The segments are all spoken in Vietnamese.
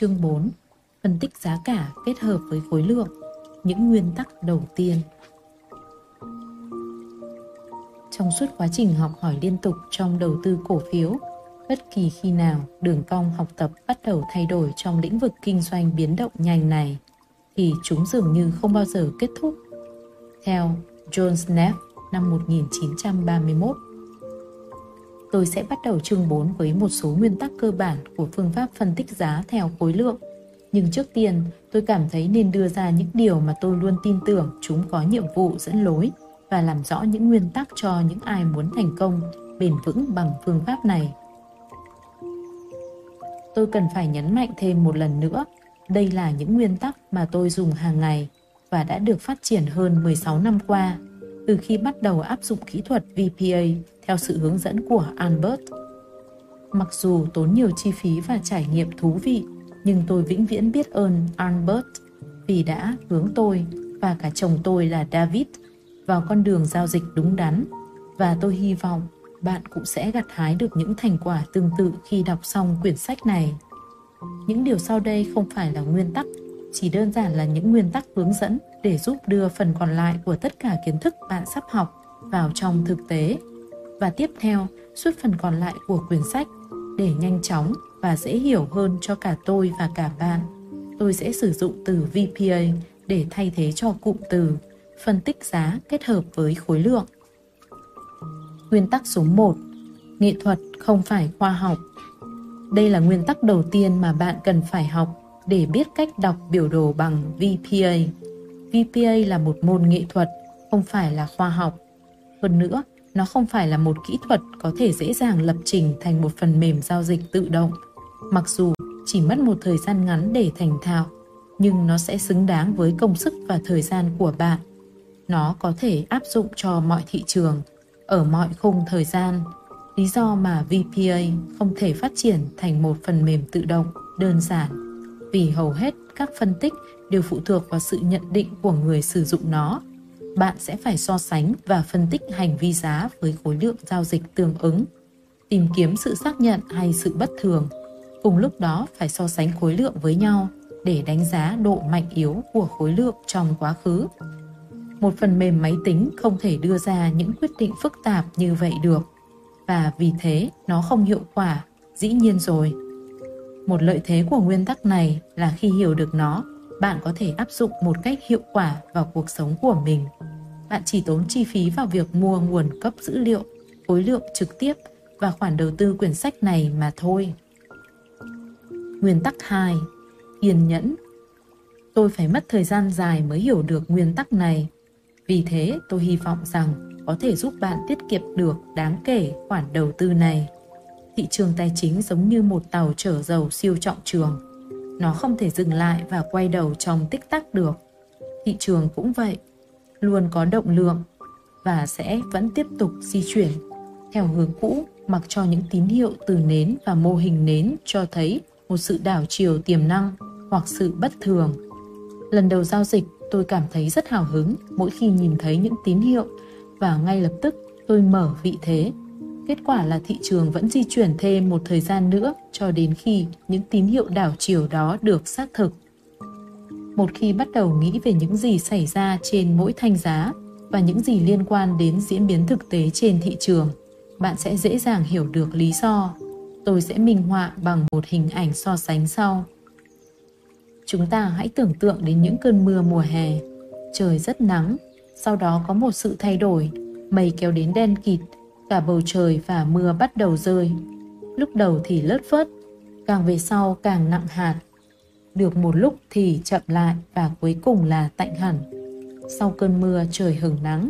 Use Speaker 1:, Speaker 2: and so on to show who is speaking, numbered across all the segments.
Speaker 1: Chương 4 Phân tích giá cả kết hợp với khối lượng, Những nguyên tắc đầu tiên Trong suốt quá trình học hỏi liên tục trong đầu tư cổ phiếu, Bất kỳ khi nào đường cong học tập bắt đầu thay đổi trong lĩnh vực kinh doanh biến động nhanh này, thì chúng dường như không bao giờ kết thúc. Theo John Snap năm 1931 Tôi sẽ bắt đầu chương 4 với một số nguyên tắc cơ bản của phương pháp phân tích giá theo khối lượng. Nhưng trước tiên, tôi cảm thấy nên đưa ra những điều mà tôi luôn tin tưởng chúng có nhiệm vụ dẫn lối và làm rõ những nguyên tắc cho những ai muốn thành công bền vững bằng phương pháp này. Tôi cần phải nhấn mạnh thêm một lần nữa, đây là những nguyên tắc mà tôi dùng hàng ngày và đã được phát triển hơn 16 năm qua từ khi bắt đầu áp dụng kỹ thuật VPA theo sự hướng dẫn của Albert. Mặc dù tốn nhiều chi phí và trải nghiệm thú vị, nhưng tôi vĩnh viễn biết ơn Albert vì đã hướng tôi và cả chồng tôi là David vào con đường giao dịch đúng đắn và tôi hy vọng bạn cũng sẽ gặt hái được những thành quả tương tự khi đọc xong quyển sách này. Những điều sau đây không phải là nguyên tắc, chỉ đơn giản là những nguyên tắc hướng dẫn để giúp đưa phần còn lại của tất cả kiến thức bạn sắp học vào trong thực tế. Và tiếp theo, suốt phần còn lại của quyển sách để nhanh chóng và dễ hiểu hơn cho cả tôi và cả bạn. Tôi sẽ sử dụng từ VPA để thay thế cho cụm từ phân tích giá kết hợp với khối lượng. Nguyên tắc số 1. Nghệ thuật không phải khoa học. Đây là nguyên tắc đầu tiên mà bạn cần phải học để biết cách đọc biểu đồ bằng VPA. VPA là một môn nghệ thuật, không phải là khoa học. Hơn nữa, nó không phải là một kỹ thuật có thể dễ dàng lập trình thành một phần mềm giao dịch tự động. Mặc dù chỉ mất một thời gian ngắn để thành thạo, nhưng nó sẽ xứng đáng với công sức và thời gian của bạn. Nó có thể áp dụng cho mọi thị trường, ở mọi khung thời gian. Lý do mà VPA không thể phát triển thành một phần mềm tự động đơn giản vì hầu hết các phân tích đều phụ thuộc vào sự nhận định của người sử dụng nó. Bạn sẽ phải so sánh và phân tích hành vi giá với khối lượng giao dịch tương ứng, tìm kiếm sự xác nhận hay sự bất thường. Cùng lúc đó phải so sánh khối lượng với nhau để đánh giá độ mạnh yếu của khối lượng trong quá khứ. Một phần mềm máy tính không thể đưa ra những quyết định phức tạp như vậy được và vì thế nó không hiệu quả dĩ nhiên rồi. Một lợi thế của nguyên tắc này là khi hiểu được nó bạn có thể áp dụng một cách hiệu quả vào cuộc sống của mình bạn chỉ tốn chi phí vào việc mua nguồn cấp dữ liệu khối lượng trực tiếp và khoản đầu tư quyển sách này mà thôi nguyên tắc 2 kiên nhẫn tôi phải mất thời gian dài mới hiểu được nguyên tắc này vì thế, tôi hy vọng rằng có thể giúp bạn tiết kiệm được đáng kể khoản đầu tư này. Thị trường tài chính giống như một tàu chở dầu siêu trọng trường. Nó không thể dừng lại và quay đầu trong tích tắc được. Thị trường cũng vậy, luôn có động lượng và sẽ vẫn tiếp tục di chuyển theo hướng cũ, mặc cho những tín hiệu từ nến và mô hình nến cho thấy một sự đảo chiều tiềm năng hoặc sự bất thường. Lần đầu giao dịch, tôi cảm thấy rất hào hứng mỗi khi nhìn thấy những tín hiệu và ngay lập tức tôi mở vị thế. Kết quả là thị trường vẫn di chuyển thêm một thời gian nữa cho đến khi những tín hiệu đảo chiều đó được xác thực. Một khi bắt đầu nghĩ về những gì xảy ra trên mỗi thanh giá và những gì liên quan đến diễn biến thực tế trên thị trường, bạn sẽ dễ dàng hiểu được lý do. Tôi sẽ minh họa bằng một hình ảnh so sánh sau. Chúng ta hãy tưởng tượng đến những cơn mưa mùa hè. Trời rất nắng, sau đó có một sự thay đổi, mây kéo đến đen kịt, cả bầu trời và mưa bắt đầu rơi. Lúc đầu thì lất phớt, càng về sau càng nặng hạt. Được một lúc thì chậm lại và cuối cùng là tạnh hẳn. Sau cơn mưa trời hừng nắng.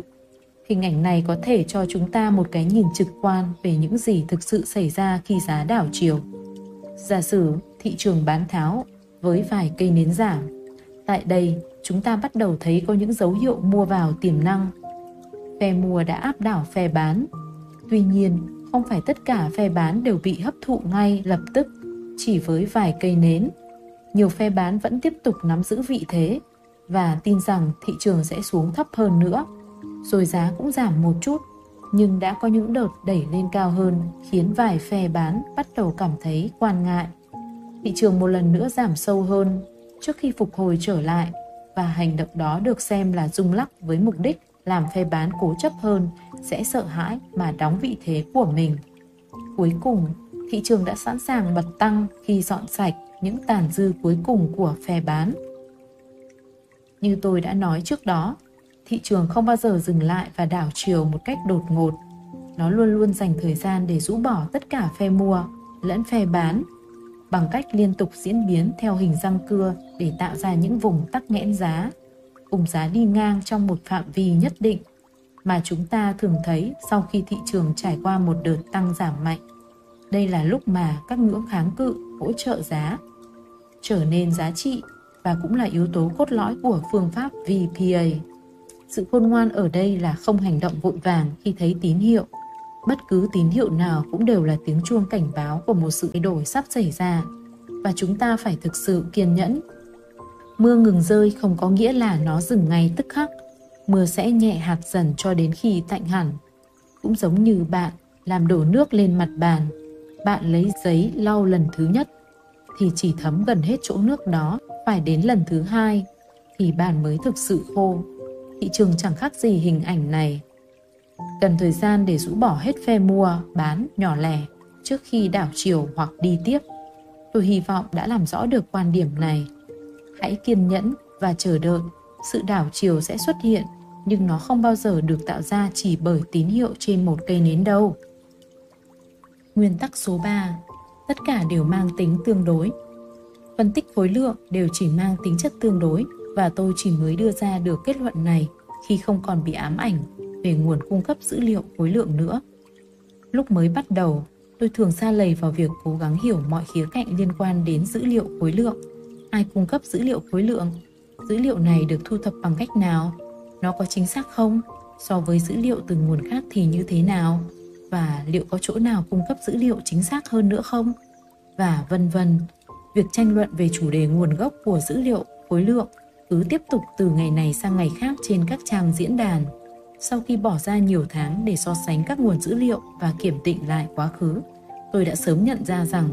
Speaker 1: Hình ảnh này có thể cho chúng ta một cái nhìn trực quan về những gì thực sự xảy ra khi giá đảo chiều. Giả sử thị trường bán tháo với vài cây nến giảm. Tại đây, chúng ta bắt đầu thấy có những dấu hiệu mua vào tiềm năng. Phe mua đã áp đảo phe bán. Tuy nhiên, không phải tất cả phe bán đều bị hấp thụ ngay lập tức chỉ với vài cây nến. Nhiều phe bán vẫn tiếp tục nắm giữ vị thế và tin rằng thị trường sẽ xuống thấp hơn nữa. Rồi giá cũng giảm một chút, nhưng đã có những đợt đẩy lên cao hơn khiến vài phe bán bắt đầu cảm thấy quan ngại Thị trường một lần nữa giảm sâu hơn trước khi phục hồi trở lại và hành động đó được xem là rung lắc với mục đích làm phe bán cố chấp hơn sẽ sợ hãi mà đóng vị thế của mình. Cuối cùng, thị trường đã sẵn sàng bật tăng khi dọn sạch những tàn dư cuối cùng của phe bán. Như tôi đã nói trước đó, thị trường không bao giờ dừng lại và đảo chiều một cách đột ngột. Nó luôn luôn dành thời gian để rũ bỏ tất cả phe mua lẫn phe bán bằng cách liên tục diễn biến theo hình răng cưa để tạo ra những vùng tắc nghẽn giá, cùng giá đi ngang trong một phạm vi nhất định mà chúng ta thường thấy sau khi thị trường trải qua một đợt tăng giảm mạnh. Đây là lúc mà các ngưỡng kháng cự hỗ trợ giá trở nên giá trị và cũng là yếu tố cốt lõi của phương pháp VPA. Sự khôn ngoan ở đây là không hành động vội vàng khi thấy tín hiệu. Bất cứ tín hiệu nào cũng đều là tiếng chuông cảnh báo của một sự thay đổi sắp xảy ra và chúng ta phải thực sự kiên nhẫn. Mưa ngừng rơi không có nghĩa là nó dừng ngay tức khắc. Mưa sẽ nhẹ hạt dần cho đến khi tạnh hẳn. Cũng giống như bạn làm đổ nước lên mặt bàn, bạn lấy giấy lau lần thứ nhất thì chỉ thấm gần hết chỗ nước đó, phải đến lần thứ hai thì bàn mới thực sự khô. Thị trường chẳng khác gì hình ảnh này. Cần thời gian để rũ bỏ hết phe mua, bán, nhỏ lẻ trước khi đảo chiều hoặc đi tiếp. Tôi hy vọng đã làm rõ được quan điểm này. Hãy kiên nhẫn và chờ đợi, sự đảo chiều sẽ xuất hiện, nhưng nó không bao giờ được tạo ra chỉ bởi tín hiệu trên một cây nến đâu. Nguyên tắc số 3 tất cả đều mang tính tương đối. Phân tích khối lượng đều chỉ mang tính chất tương đối và tôi chỉ mới đưa ra được kết luận này khi không còn bị ám ảnh về nguồn cung cấp dữ liệu khối lượng nữa. Lúc mới bắt đầu, tôi thường xa lầy vào việc cố gắng hiểu mọi khía cạnh liên quan đến dữ liệu khối lượng. Ai cung cấp dữ liệu khối lượng? Dữ liệu này được thu thập bằng cách nào? Nó có chính xác không? So với dữ liệu từ nguồn khác thì như thế nào? Và liệu có chỗ nào cung cấp dữ liệu chính xác hơn nữa không? Và vân vân. Việc tranh luận về chủ đề nguồn gốc của dữ liệu, khối lượng cứ tiếp tục từ ngày này sang ngày khác trên các trang diễn đàn. Sau khi bỏ ra nhiều tháng để so sánh các nguồn dữ liệu và kiểm định lại quá khứ, tôi đã sớm nhận ra rằng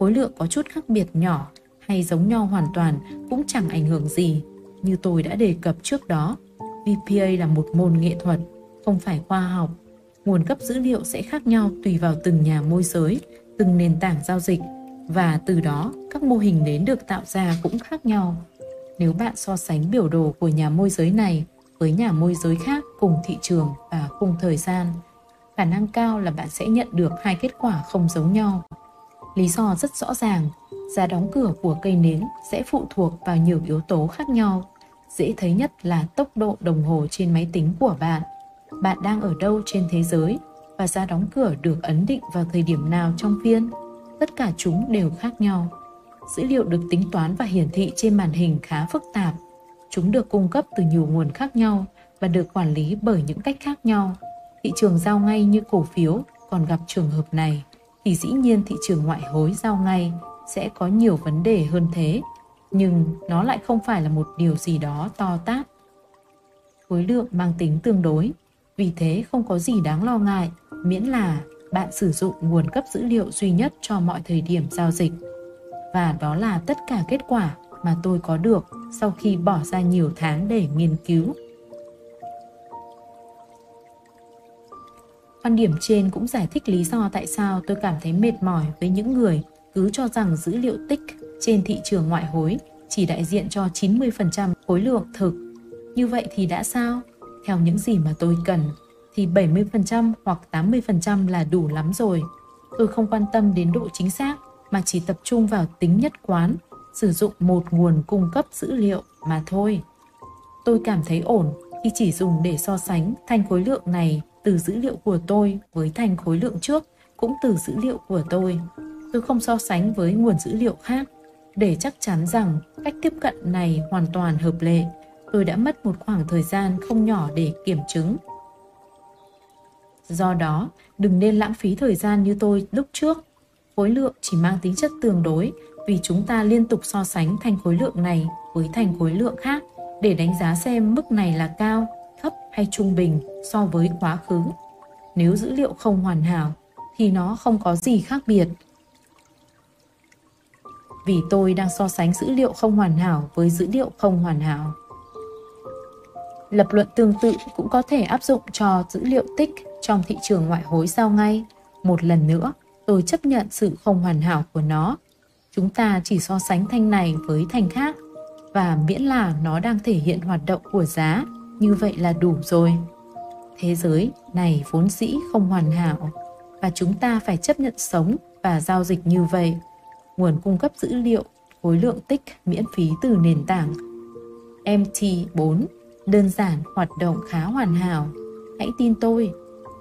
Speaker 1: khối lượng có chút khác biệt nhỏ hay giống nhau hoàn toàn cũng chẳng ảnh hưởng gì. Như tôi đã đề cập trước đó, VPA là một môn nghệ thuật, không phải khoa học nguồn cấp dữ liệu sẽ khác nhau tùy vào từng nhà môi giới, từng nền tảng giao dịch và từ đó các mô hình đến được tạo ra cũng khác nhau. Nếu bạn so sánh biểu đồ của nhà môi giới này với nhà môi giới khác cùng thị trường và cùng thời gian, khả năng cao là bạn sẽ nhận được hai kết quả không giống nhau. Lý do rất rõ ràng, giá đóng cửa của cây nến sẽ phụ thuộc vào nhiều yếu tố khác nhau. Dễ thấy nhất là tốc độ đồng hồ trên máy tính của bạn bạn đang ở đâu trên thế giới và giá đóng cửa được ấn định vào thời điểm nào trong phiên. Tất cả chúng đều khác nhau. Dữ liệu được tính toán và hiển thị trên màn hình khá phức tạp. Chúng được cung cấp từ nhiều nguồn khác nhau và được quản lý bởi những cách khác nhau. Thị trường giao ngay như cổ phiếu còn gặp trường hợp này thì dĩ nhiên thị trường ngoại hối giao ngay sẽ có nhiều vấn đề hơn thế, nhưng nó lại không phải là một điều gì đó to tát. Khối lượng mang tính tương đối vì thế không có gì đáng lo ngại, miễn là bạn sử dụng nguồn cấp dữ liệu duy nhất cho mọi thời điểm giao dịch. Và đó là tất cả kết quả mà tôi có được sau khi bỏ ra nhiều tháng để nghiên cứu. Quan điểm trên cũng giải thích lý do tại sao tôi cảm thấy mệt mỏi với những người cứ cho rằng dữ liệu tích trên thị trường ngoại hối chỉ đại diện cho 90% khối lượng thực. Như vậy thì đã sao? Theo những gì mà tôi cần thì 70% hoặc 80% là đủ lắm rồi. Tôi không quan tâm đến độ chính xác mà chỉ tập trung vào tính nhất quán, sử dụng một nguồn cung cấp dữ liệu mà thôi. Tôi cảm thấy ổn khi chỉ dùng để so sánh thanh khối lượng này từ dữ liệu của tôi với thanh khối lượng trước cũng từ dữ liệu của tôi. Tôi không so sánh với nguồn dữ liệu khác để chắc chắn rằng cách tiếp cận này hoàn toàn hợp lệ tôi đã mất một khoảng thời gian không nhỏ để kiểm chứng. Do đó, đừng nên lãng phí thời gian như tôi lúc trước. Khối lượng chỉ mang tính chất tương đối vì chúng ta liên tục so sánh thành khối lượng này với thành khối lượng khác để đánh giá xem mức này là cao, thấp hay trung bình so với quá khứ. Nếu dữ liệu không hoàn hảo thì nó không có gì khác biệt. vì tôi đang so sánh dữ liệu không hoàn hảo với dữ liệu không hoàn hảo. Lập luận tương tự cũng có thể áp dụng cho dữ liệu tích trong thị trường ngoại hối giao ngay. Một lần nữa, tôi chấp nhận sự không hoàn hảo của nó. Chúng ta chỉ so sánh thanh này với thanh khác và miễn là nó đang thể hiện hoạt động của giá, như vậy là đủ rồi. Thế giới này vốn dĩ không hoàn hảo và chúng ta phải chấp nhận sống và giao dịch như vậy. Nguồn cung cấp dữ liệu, khối lượng tích miễn phí từ nền tảng MT4 đơn giản hoạt động khá hoàn hảo. Hãy tin tôi,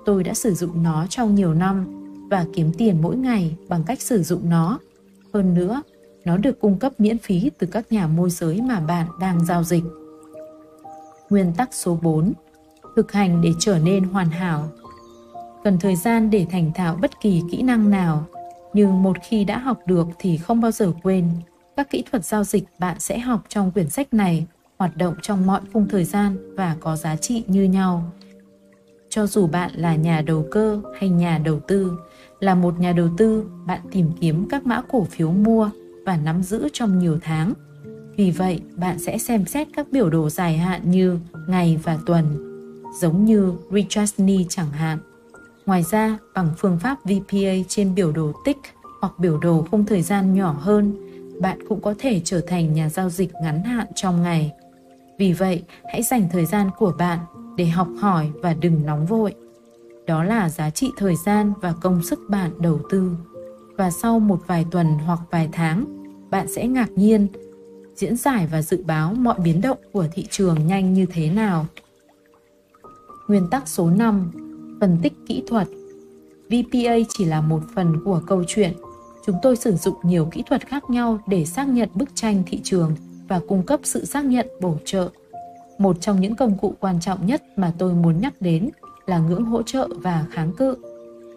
Speaker 1: tôi đã sử dụng nó trong nhiều năm và kiếm tiền mỗi ngày bằng cách sử dụng nó. Hơn nữa, nó được cung cấp miễn phí từ các nhà môi giới mà bạn đang giao dịch. Nguyên tắc số 4. Thực hành để trở nên hoàn hảo. Cần thời gian để thành thạo bất kỳ kỹ năng nào, nhưng một khi đã học được thì không bao giờ quên. Các kỹ thuật giao dịch bạn sẽ học trong quyển sách này hoạt động trong mọi khung thời gian và có giá trị như nhau. Cho dù bạn là nhà đầu cơ hay nhà đầu tư, là một nhà đầu tư, bạn tìm kiếm các mã cổ phiếu mua và nắm giữ trong nhiều tháng. Vì vậy, bạn sẽ xem xét các biểu đồ dài hạn như ngày và tuần, giống như Retractney chẳng hạn. Ngoài ra, bằng phương pháp VPA trên biểu đồ tích hoặc biểu đồ khung thời gian nhỏ hơn, bạn cũng có thể trở thành nhà giao dịch ngắn hạn trong ngày. Vì vậy, hãy dành thời gian của bạn để học hỏi và đừng nóng vội. Đó là giá trị thời gian và công sức bạn đầu tư. Và sau một vài tuần hoặc vài tháng, bạn sẽ ngạc nhiên diễn giải và dự báo mọi biến động của thị trường nhanh như thế nào. Nguyên tắc số 5. Phân tích kỹ thuật VPA chỉ là một phần của câu chuyện. Chúng tôi sử dụng nhiều kỹ thuật khác nhau để xác nhận bức tranh thị trường và cung cấp sự xác nhận bổ trợ. Một trong những công cụ quan trọng nhất mà tôi muốn nhắc đến là ngưỡng hỗ trợ và kháng cự.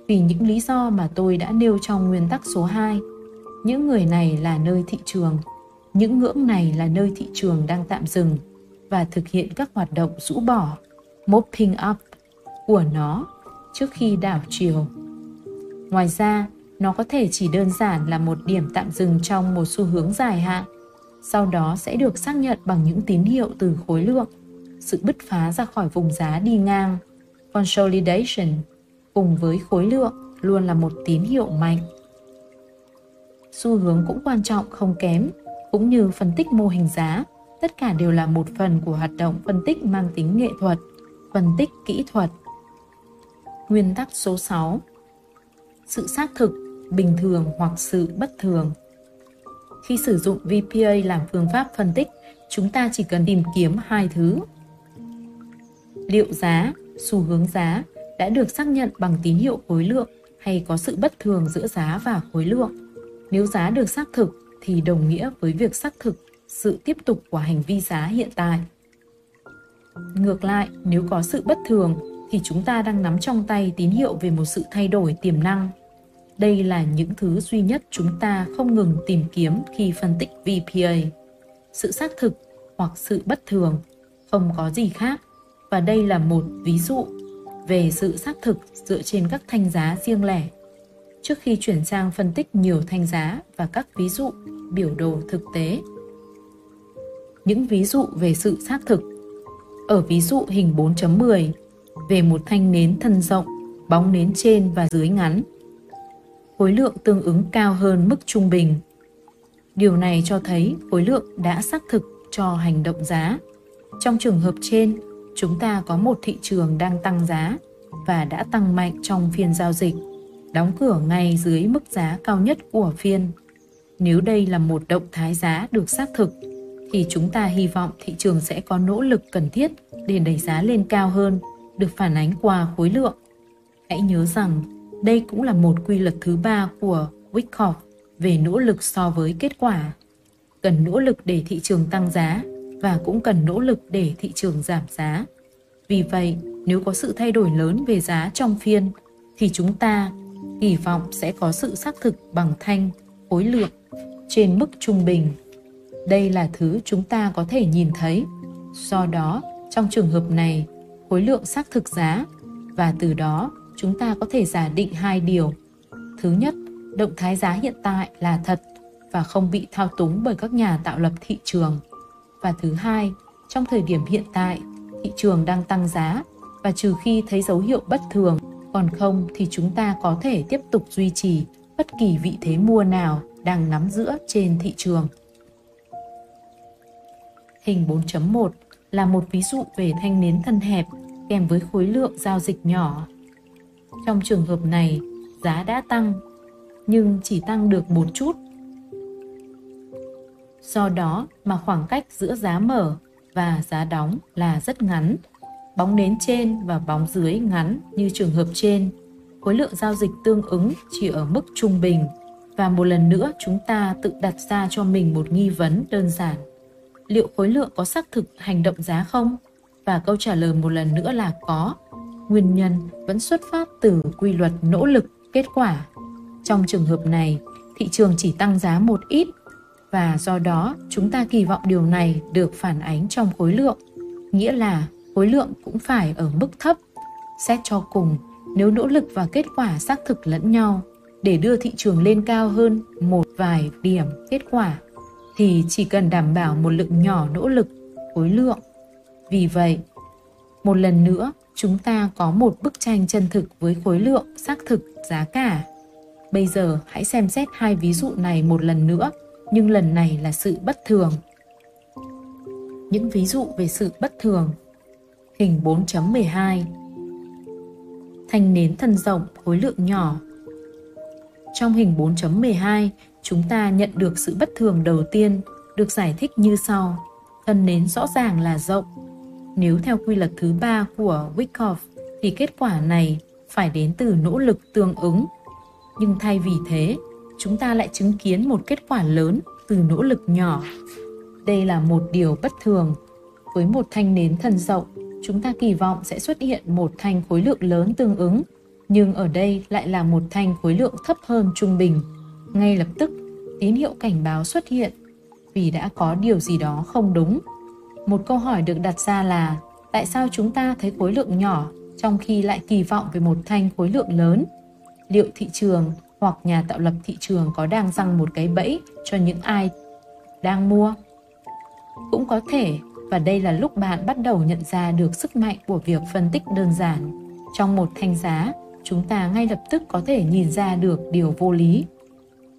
Speaker 1: Vì những lý do mà tôi đã nêu trong nguyên tắc số 2, những người này là nơi thị trường, những ngưỡng này là nơi thị trường đang tạm dừng và thực hiện các hoạt động rũ bỏ, mopping up của nó trước khi đảo chiều. Ngoài ra, nó có thể chỉ đơn giản là một điểm tạm dừng trong một xu hướng dài hạn sau đó sẽ được xác nhận bằng những tín hiệu từ khối lượng, sự bứt phá ra khỏi vùng giá đi ngang, consolidation, cùng với khối lượng luôn là một tín hiệu mạnh. Xu hướng cũng quan trọng không kém, cũng như phân tích mô hình giá, tất cả đều là một phần của hoạt động phân tích mang tính nghệ thuật, phân tích kỹ thuật. Nguyên tắc số 6 Sự xác thực, bình thường hoặc sự bất thường – khi sử dụng VPA làm phương pháp phân tích, chúng ta chỉ cần tìm kiếm hai thứ. Liệu giá, xu hướng giá đã được xác nhận bằng tín hiệu khối lượng hay có sự bất thường giữa giá và khối lượng. Nếu giá được xác thực thì đồng nghĩa với việc xác thực sự tiếp tục của hành vi giá hiện tại. Ngược lại, nếu có sự bất thường thì chúng ta đang nắm trong tay tín hiệu về một sự thay đổi tiềm năng đây là những thứ duy nhất chúng ta không ngừng tìm kiếm khi phân tích VPA. Sự xác thực hoặc sự bất thường, không có gì khác. Và đây là một ví dụ về sự xác thực dựa trên các thanh giá riêng lẻ. Trước khi chuyển sang phân tích nhiều thanh giá và các ví dụ, biểu đồ thực tế. Những ví dụ về sự xác thực Ở ví dụ hình 4.10, về một thanh nến thân rộng, bóng nến trên và dưới ngắn khối lượng tương ứng cao hơn mức trung bình. Điều này cho thấy khối lượng đã xác thực cho hành động giá. Trong trường hợp trên, chúng ta có một thị trường đang tăng giá và đã tăng mạnh trong phiên giao dịch, đóng cửa ngay dưới mức giá cao nhất của phiên. Nếu đây là một động thái giá được xác thực, thì chúng ta hy vọng thị trường sẽ có nỗ lực cần thiết để đẩy giá lên cao hơn, được phản ánh qua khối lượng. Hãy nhớ rằng đây cũng là một quy luật thứ ba của Wyckoff về nỗ lực so với kết quả. Cần nỗ lực để thị trường tăng giá và cũng cần nỗ lực để thị trường giảm giá. Vì vậy, nếu có sự thay đổi lớn về giá trong phiên, thì chúng ta kỳ vọng sẽ có sự xác thực bằng thanh, khối lượng trên mức trung bình. Đây là thứ chúng ta có thể nhìn thấy. Do đó, trong trường hợp này, khối lượng xác thực giá và từ đó chúng ta có thể giả định hai điều. Thứ nhất, động thái giá hiện tại là thật và không bị thao túng bởi các nhà tạo lập thị trường. Và thứ hai, trong thời điểm hiện tại, thị trường đang tăng giá và trừ khi thấy dấu hiệu bất thường, còn không thì chúng ta có thể tiếp tục duy trì bất kỳ vị thế mua nào đang nắm giữa trên thị trường. Hình 4.1 là một ví dụ về thanh nến thân hẹp kèm với khối lượng giao dịch nhỏ. Trong trường hợp này, giá đã tăng, nhưng chỉ tăng được một chút. Do đó mà khoảng cách giữa giá mở và giá đóng là rất ngắn. Bóng nến trên và bóng dưới ngắn như trường hợp trên. Khối lượng giao dịch tương ứng chỉ ở mức trung bình và một lần nữa chúng ta tự đặt ra cho mình một nghi vấn đơn giản. Liệu khối lượng có xác thực hành động giá không? Và câu trả lời một lần nữa là có. Nguyên nhân vẫn xuất phát từ quy luật nỗ lực kết quả. Trong trường hợp này, thị trường chỉ tăng giá một ít và do đó chúng ta kỳ vọng điều này được phản ánh trong khối lượng, nghĩa là khối lượng cũng phải ở mức thấp. Xét cho cùng, nếu nỗ lực và kết quả xác thực lẫn nhau để đưa thị trường lên cao hơn một vài điểm kết quả thì chỉ cần đảm bảo một lượng nhỏ nỗ lực, khối lượng. Vì vậy, một lần nữa, chúng ta có một bức tranh chân thực với khối lượng, xác thực, giá cả. Bây giờ hãy xem xét hai ví dụ này một lần nữa, nhưng lần này là sự bất thường. Những ví dụ về sự bất thường. Hình 4.12 Thanh nến thân rộng, khối lượng nhỏ. Trong hình 4.12, chúng ta nhận được sự bất thường đầu tiên được giải thích như sau. Thân nến rõ ràng là rộng. Nếu theo quy luật thứ ba của Wyckoff thì kết quả này phải đến từ nỗ lực tương ứng. Nhưng thay vì thế, chúng ta lại chứng kiến một kết quả lớn từ nỗ lực nhỏ. Đây là một điều bất thường. Với một thanh nến thần rộng, chúng ta kỳ vọng sẽ xuất hiện một thanh khối lượng lớn tương ứng, nhưng ở đây lại là một thanh khối lượng thấp hơn trung bình ngay lập tức tín hiệu cảnh báo xuất hiện vì đã có điều gì đó không đúng. Một câu hỏi được đặt ra là tại sao chúng ta thấy khối lượng nhỏ trong khi lại kỳ vọng về một thanh khối lượng lớn? Liệu thị trường hoặc nhà tạo lập thị trường có đang răng một cái bẫy cho những ai đang mua? Cũng có thể và đây là lúc bạn bắt đầu nhận ra được sức mạnh của việc phân tích đơn giản. Trong một thanh giá, chúng ta ngay lập tức có thể nhìn ra được điều vô lý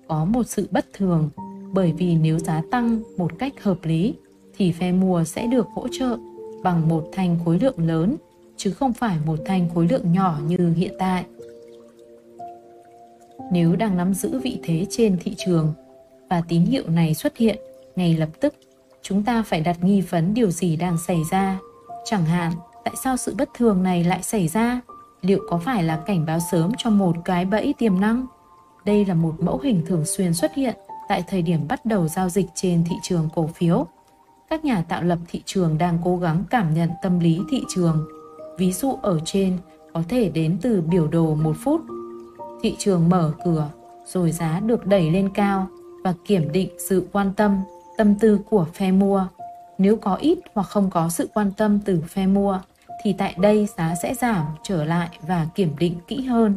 Speaker 1: có một sự bất thường bởi vì nếu giá tăng một cách hợp lý thì phe mua sẽ được hỗ trợ bằng một thanh khối lượng lớn chứ không phải một thanh khối lượng nhỏ như hiện tại. Nếu đang nắm giữ vị thế trên thị trường và tín hiệu này xuất hiện ngay lập tức, chúng ta phải đặt nghi vấn điều gì đang xảy ra. Chẳng hạn, tại sao sự bất thường này lại xảy ra? Liệu có phải là cảnh báo sớm cho một cái bẫy tiềm năng? Đây là một mẫu hình thường xuyên xuất hiện tại thời điểm bắt đầu giao dịch trên thị trường cổ phiếu. Các nhà tạo lập thị trường đang cố gắng cảm nhận tâm lý thị trường. Ví dụ ở trên có thể đến từ biểu đồ một phút. Thị trường mở cửa, rồi giá được đẩy lên cao và kiểm định sự quan tâm, tâm tư của phe mua. Nếu có ít hoặc không có sự quan tâm từ phe mua, thì tại đây giá sẽ giảm trở lại và kiểm định kỹ hơn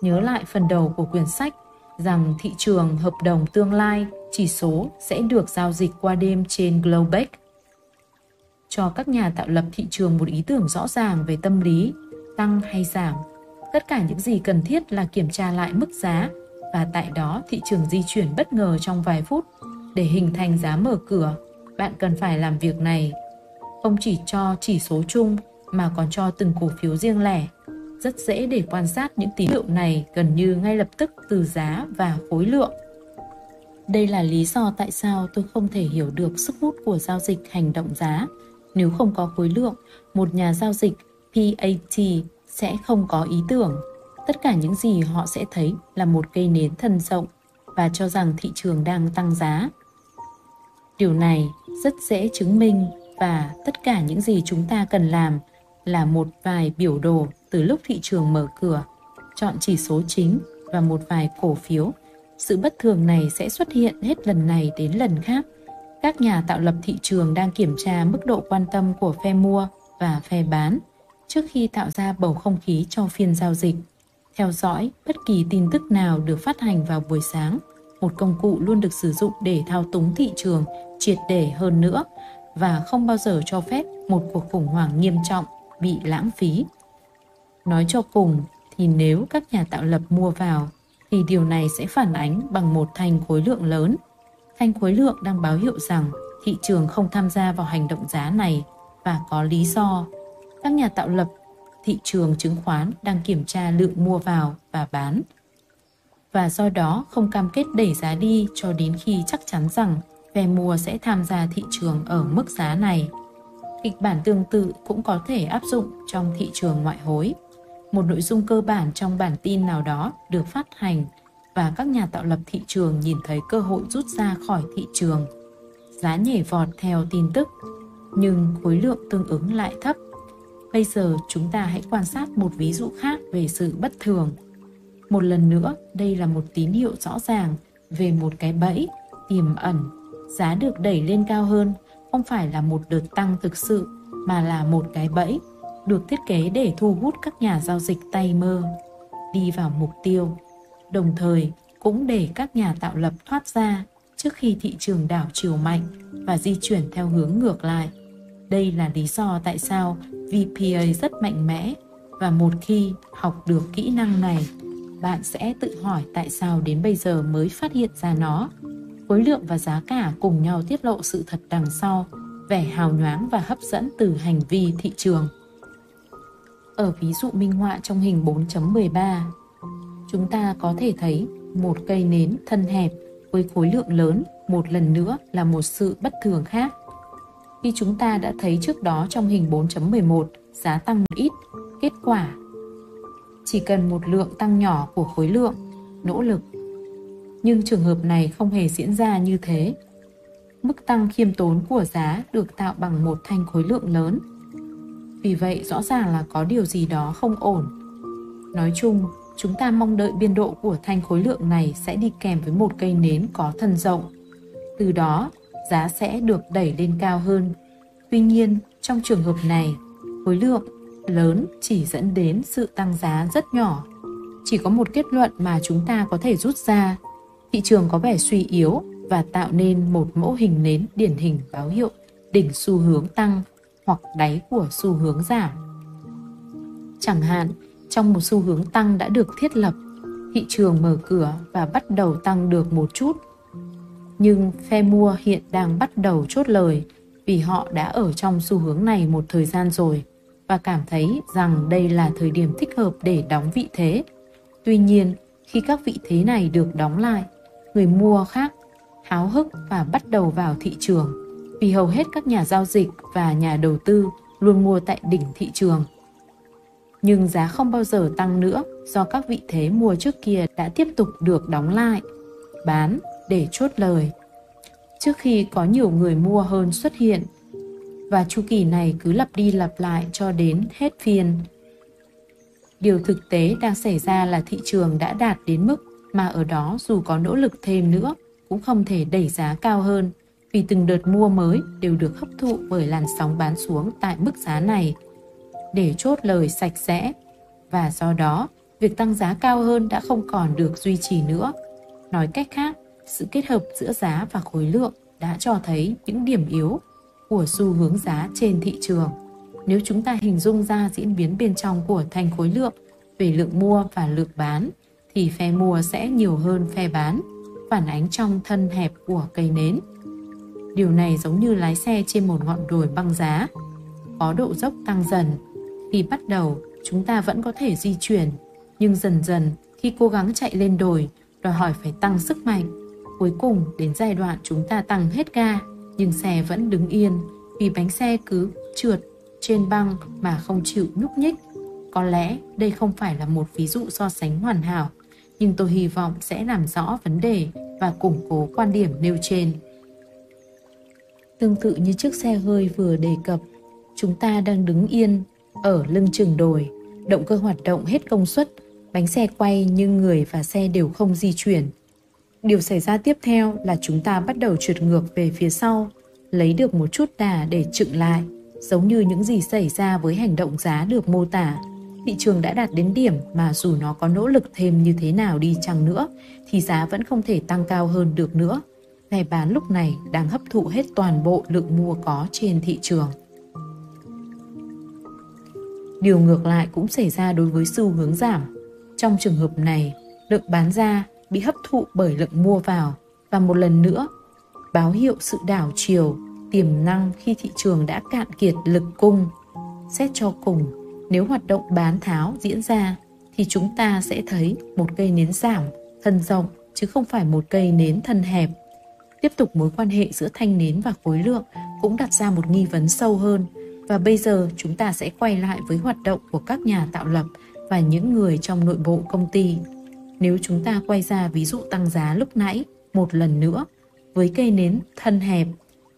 Speaker 1: nhớ lại phần đầu của quyển sách rằng thị trường hợp đồng tương lai chỉ số sẽ được giao dịch qua đêm trên Globex. Cho các nhà tạo lập thị trường một ý tưởng rõ ràng về tâm lý, tăng hay giảm. Tất cả những gì cần thiết là kiểm tra lại mức giá và tại đó thị trường di chuyển bất ngờ trong vài phút để hình thành giá mở cửa. Bạn cần phải làm việc này không chỉ cho chỉ số chung mà còn cho từng cổ phiếu riêng lẻ rất dễ để quan sát những tín hiệu này gần như ngay lập tức từ giá và khối lượng. Đây là lý do tại sao tôi không thể hiểu được sức hút của giao dịch hành động giá. Nếu không có khối lượng, một nhà giao dịch PAT sẽ không có ý tưởng. Tất cả những gì họ sẽ thấy là một cây nến thân rộng và cho rằng thị trường đang tăng giá. Điều này rất dễ chứng minh và tất cả những gì chúng ta cần làm là một vài biểu đồ từ lúc thị trường mở cửa, chọn chỉ số chính và một vài cổ phiếu. Sự bất thường này sẽ xuất hiện hết lần này đến lần khác. Các nhà tạo lập thị trường đang kiểm tra mức độ quan tâm của phe mua và phe bán trước khi tạo ra bầu không khí cho phiên giao dịch. Theo dõi bất kỳ tin tức nào được phát hành vào buổi sáng một công cụ luôn được sử dụng để thao túng thị trường triệt để hơn nữa và không bao giờ cho phép một cuộc khủng hoảng nghiêm trọng bị lãng phí. Nói cho cùng thì nếu các nhà tạo lập mua vào thì điều này sẽ phản ánh bằng một thanh khối lượng lớn. Thanh khối lượng đang báo hiệu rằng thị trường không tham gia vào hành động giá này và có lý do. Các nhà tạo lập thị trường chứng khoán đang kiểm tra lượng mua vào và bán và do đó không cam kết đẩy giá đi cho đến khi chắc chắn rằng về mua sẽ tham gia thị trường ở mức giá này. Kịch bản tương tự cũng có thể áp dụng trong thị trường ngoại hối. Một nội dung cơ bản trong bản tin nào đó được phát hành và các nhà tạo lập thị trường nhìn thấy cơ hội rút ra khỏi thị trường. Giá nhảy vọt theo tin tức, nhưng khối lượng tương ứng lại thấp. Bây giờ chúng ta hãy quan sát một ví dụ khác về sự bất thường. Một lần nữa, đây là một tín hiệu rõ ràng về một cái bẫy tiềm ẩn. Giá được đẩy lên cao hơn không phải là một đợt tăng thực sự mà là một cái bẫy được thiết kế để thu hút các nhà giao dịch tay mơ đi vào mục tiêu, đồng thời cũng để các nhà tạo lập thoát ra trước khi thị trường đảo chiều mạnh và di chuyển theo hướng ngược lại. Đây là lý do tại sao VPA rất mạnh mẽ và một khi học được kỹ năng này, bạn sẽ tự hỏi tại sao đến bây giờ mới phát hiện ra nó. Khối lượng và giá cả cùng nhau tiết lộ sự thật đằng sau, vẻ hào nhoáng và hấp dẫn từ hành vi thị trường. Ở ví dụ minh họa trong hình 4.13, chúng ta có thể thấy một cây nến thân hẹp với khối lượng lớn một lần nữa là một sự bất thường khác. Khi chúng ta đã thấy trước đó trong hình 4.11 giá tăng ít, kết quả chỉ cần một lượng tăng nhỏ của khối lượng, nỗ lực. Nhưng trường hợp này không hề diễn ra như thế. Mức tăng khiêm tốn của giá được tạo bằng một thanh khối lượng lớn. Vì vậy rõ ràng là có điều gì đó không ổn. Nói chung, chúng ta mong đợi biên độ của thanh khối lượng này sẽ đi kèm với một cây nến có thân rộng. Từ đó, giá sẽ được đẩy lên cao hơn. Tuy nhiên, trong trường hợp này, khối lượng lớn chỉ dẫn đến sự tăng giá rất nhỏ. Chỉ có một kết luận mà chúng ta có thể rút ra, thị trường có vẻ suy yếu và tạo nên một mẫu hình nến điển hình báo hiệu đỉnh xu hướng tăng hoặc đáy của xu hướng giảm. Chẳng hạn, trong một xu hướng tăng đã được thiết lập, thị trường mở cửa và bắt đầu tăng được một chút. Nhưng phe mua hiện đang bắt đầu chốt lời vì họ đã ở trong xu hướng này một thời gian rồi và cảm thấy rằng đây là thời điểm thích hợp để đóng vị thế. Tuy nhiên, khi các vị thế này được đóng lại, người mua khác háo hức và bắt đầu vào thị trường vì hầu hết các nhà giao dịch và nhà đầu tư luôn mua tại đỉnh thị trường. Nhưng giá không bao giờ tăng nữa do các vị thế mua trước kia đã tiếp tục được đóng lại, bán để chốt lời. Trước khi có nhiều người mua hơn xuất hiện và chu kỳ này cứ lặp đi lặp lại cho đến hết phiên. Điều thực tế đang xảy ra là thị trường đã đạt đến mức mà ở đó dù có nỗ lực thêm nữa cũng không thể đẩy giá cao hơn vì từng đợt mua mới đều được hấp thụ bởi làn sóng bán xuống tại mức giá này để chốt lời sạch sẽ và do đó việc tăng giá cao hơn đã không còn được duy trì nữa. Nói cách khác, sự kết hợp giữa giá và khối lượng đã cho thấy những điểm yếu của xu hướng giá trên thị trường. Nếu chúng ta hình dung ra diễn biến bên trong của thành khối lượng về lượng mua và lượng bán, thì phe mua sẽ nhiều hơn phe bán, phản ánh trong thân hẹp của cây nến. Điều này giống như lái xe trên một ngọn đồi băng giá, có độ dốc tăng dần. Khi bắt đầu, chúng ta vẫn có thể di chuyển, nhưng dần dần khi cố gắng chạy lên đồi, đòi hỏi phải tăng sức mạnh. Cuối cùng đến giai đoạn chúng ta tăng hết ga nhưng xe vẫn đứng yên vì bánh xe cứ trượt trên băng mà không chịu nhúc nhích. Có lẽ đây không phải là một ví dụ so sánh hoàn hảo, nhưng tôi hy vọng sẽ làm rõ vấn đề và củng cố quan điểm nêu trên. Tương tự như chiếc xe hơi vừa đề cập, chúng ta đang đứng yên ở lưng chừng đồi, động cơ hoạt động hết công suất, bánh xe quay nhưng người và xe đều không di chuyển. Điều xảy ra tiếp theo là chúng ta bắt đầu trượt ngược về phía sau, lấy được một chút đà để chựng lại, giống như những gì xảy ra với hành động giá được mô tả. thị trường đã đạt đến điểm mà dù nó có nỗ lực thêm như thế nào đi chăng nữa thì giá vẫn không thể tăng cao hơn được nữa ngày bán lúc này đang hấp thụ hết toàn bộ lượng mua có trên thị trường. Điều ngược lại cũng xảy ra đối với xu hướng giảm. Trong trường hợp này, lượng bán ra bị hấp thụ bởi lượng mua vào và một lần nữa báo hiệu sự đảo chiều tiềm năng khi thị trường đã cạn kiệt lực cung. Xét cho cùng, nếu hoạt động bán tháo diễn ra thì chúng ta sẽ thấy một cây nến giảm thân rộng chứ không phải một cây nến thân hẹp. Tiếp tục mối quan hệ giữa thanh nến và khối lượng cũng đặt ra một nghi vấn sâu hơn và bây giờ chúng ta sẽ quay lại với hoạt động của các nhà tạo lập và những người trong nội bộ công ty. Nếu chúng ta quay ra ví dụ tăng giá lúc nãy một lần nữa với cây nến thân hẹp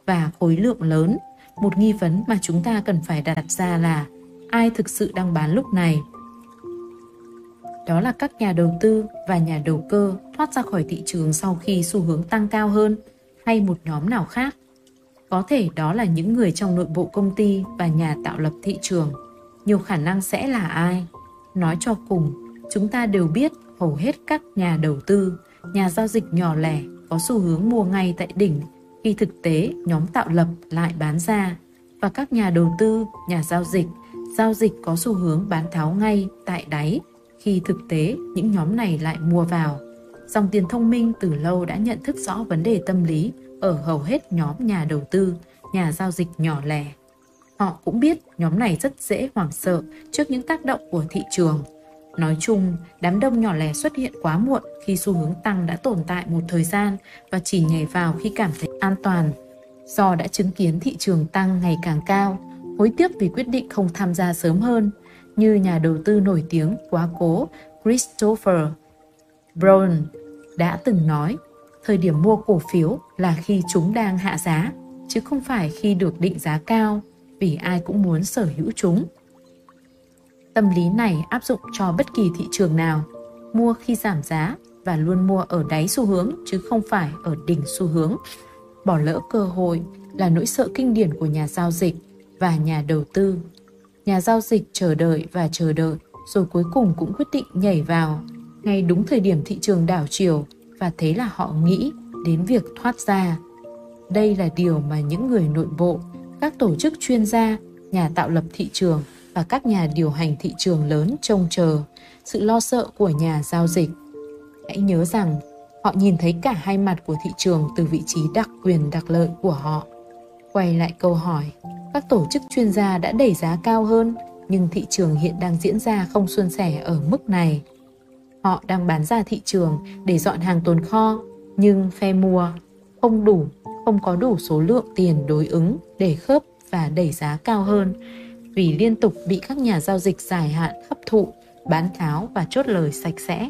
Speaker 1: và khối lượng lớn, một nghi vấn mà chúng ta cần phải đặt ra là ai thực sự đang bán lúc này? Đó là các nhà đầu tư và nhà đầu cơ thoát ra khỏi thị trường sau khi xu hướng tăng cao hơn hay một nhóm nào khác. Có thể đó là những người trong nội bộ công ty và nhà tạo lập thị trường. Nhiều khả năng sẽ là ai? Nói cho cùng, chúng ta đều biết hầu hết các nhà đầu tư, nhà giao dịch nhỏ lẻ có xu hướng mua ngay tại đỉnh khi thực tế nhóm tạo lập lại bán ra và các nhà đầu tư, nhà giao dịch, giao dịch có xu hướng bán tháo ngay tại đáy khi thực tế những nhóm này lại mua vào. Dòng tiền thông minh từ lâu đã nhận thức rõ vấn đề tâm lý ở hầu hết nhóm nhà đầu tư, nhà giao dịch nhỏ lẻ. Họ cũng biết nhóm này rất dễ hoảng sợ trước những tác động của thị trường. Nói chung, đám đông nhỏ lẻ xuất hiện quá muộn khi xu hướng tăng đã tồn tại một thời gian và chỉ nhảy vào khi cảm thấy an toàn. Do đã chứng kiến thị trường tăng ngày càng cao, hối tiếc vì quyết định không tham gia sớm hơn, như nhà đầu tư nổi tiếng quá cố Christopher Brown đã từng nói thời điểm mua cổ phiếu là khi chúng đang hạ giá, chứ không phải khi được định giá cao, vì ai cũng muốn sở hữu chúng. Tâm lý này áp dụng cho bất kỳ thị trường nào, mua khi giảm giá và luôn mua ở đáy xu hướng chứ không phải ở đỉnh xu hướng. Bỏ lỡ cơ hội là nỗi sợ kinh điển của nhà giao dịch và nhà đầu tư. Nhà giao dịch chờ đợi và chờ đợi rồi cuối cùng cũng quyết định nhảy vào ngay đúng thời điểm thị trường đảo chiều và thế là họ nghĩ đến việc thoát ra. Đây là điều mà những người nội bộ, các tổ chức chuyên gia, nhà tạo lập thị trường và các nhà điều hành thị trường lớn trông chờ sự lo sợ của nhà giao dịch. Hãy nhớ rằng họ nhìn thấy cả hai mặt của thị trường từ vị trí đặc quyền đặc lợi của họ. Quay lại câu hỏi, các tổ chức chuyên gia đã đẩy giá cao hơn nhưng thị trường hiện đang diễn ra không suôn sẻ ở mức này. Họ đang bán ra thị trường để dọn hàng tồn kho, nhưng phe mua không đủ, không có đủ số lượng tiền đối ứng để khớp và đẩy giá cao hơn vì liên tục bị các nhà giao dịch dài hạn hấp thụ, bán tháo và chốt lời sạch sẽ.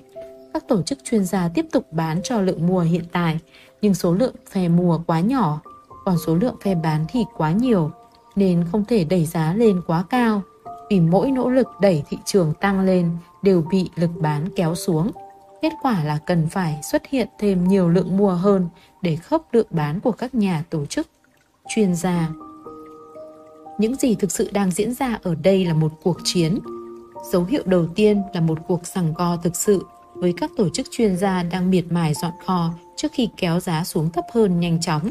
Speaker 1: Các tổ chức chuyên gia tiếp tục bán cho lượng mua hiện tại, nhưng số lượng phe mua quá nhỏ, còn số lượng phe bán thì quá nhiều, nên không thể đẩy giá lên quá cao. Vì mỗi nỗ lực đẩy thị trường tăng lên đều bị lực bán kéo xuống. Kết quả là cần phải xuất hiện thêm nhiều lượng mua hơn để khớp lượng bán của các nhà tổ chức, chuyên gia những gì thực sự đang diễn ra ở đây là một cuộc chiến. Dấu hiệu đầu tiên là một cuộc sằng co thực sự với các tổ chức chuyên gia đang miệt mài dọn kho trước khi kéo giá xuống thấp hơn nhanh chóng.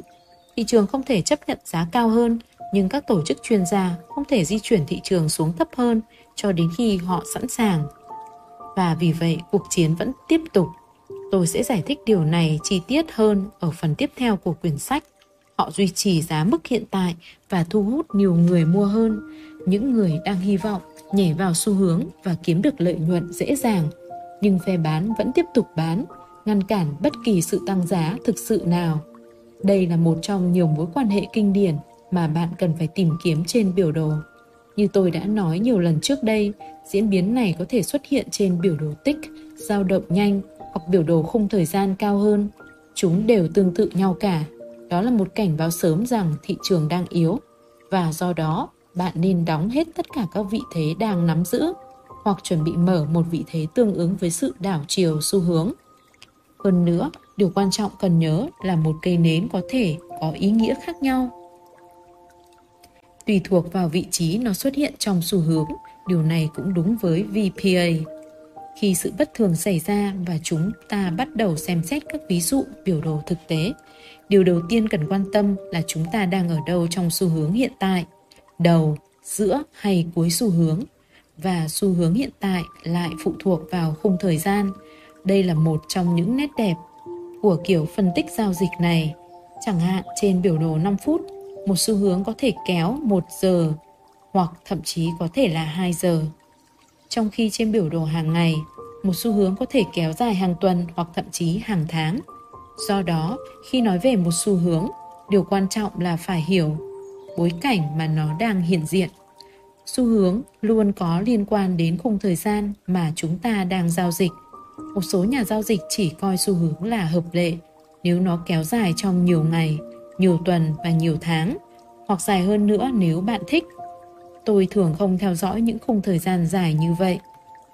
Speaker 1: Thị trường không thể chấp nhận giá cao hơn, nhưng các tổ chức chuyên gia không thể di chuyển thị trường xuống thấp hơn cho đến khi họ sẵn sàng. Và vì vậy, cuộc chiến vẫn tiếp tục. Tôi sẽ giải thích điều này chi tiết hơn ở phần tiếp theo của quyển sách. Họ duy trì giá mức hiện tại và thu hút nhiều người mua hơn, những người đang hy vọng nhảy vào xu hướng và kiếm được lợi nhuận dễ dàng. Nhưng phe bán vẫn tiếp tục bán, ngăn cản bất kỳ sự tăng giá thực sự nào. Đây là một trong nhiều mối quan hệ kinh điển mà bạn cần phải tìm kiếm trên biểu đồ. Như tôi đã nói nhiều lần trước đây, diễn biến này có thể xuất hiện trên biểu đồ tích, dao động nhanh hoặc biểu đồ khung thời gian cao hơn. Chúng đều tương tự nhau cả đó là một cảnh báo sớm rằng thị trường đang yếu và do đó bạn nên đóng hết tất cả các vị thế đang nắm giữ hoặc chuẩn bị mở một vị thế tương ứng với sự đảo chiều xu hướng. Hơn nữa, điều quan trọng cần nhớ là một cây nến có thể có ý nghĩa khác nhau. Tùy thuộc vào vị trí nó xuất hiện trong xu hướng điều này cũng đúng với VPA. Khi sự bất thường xảy ra và chúng ta bắt đầu xem xét các ví dụ biểu đồ thực tế, điều đầu tiên cần quan tâm là chúng ta đang ở đâu trong xu hướng hiện tại, đầu, giữa hay cuối xu hướng và xu hướng hiện tại lại phụ thuộc vào khung thời gian. Đây là một trong những nét đẹp của kiểu phân tích giao dịch này. Chẳng hạn trên biểu đồ 5 phút, một xu hướng có thể kéo 1 giờ hoặc thậm chí có thể là 2 giờ. Trong khi trên biểu đồ hàng ngày, một xu hướng có thể kéo dài hàng tuần hoặc thậm chí hàng tháng. Do đó, khi nói về một xu hướng, điều quan trọng là phải hiểu bối cảnh mà nó đang hiện diện. Xu hướng luôn có liên quan đến khung thời gian mà chúng ta đang giao dịch. Một số nhà giao dịch chỉ coi xu hướng là hợp lệ nếu nó kéo dài trong nhiều ngày, nhiều tuần và nhiều tháng, hoặc dài hơn nữa nếu bạn thích. Tôi thường không theo dõi những khung thời gian dài như vậy.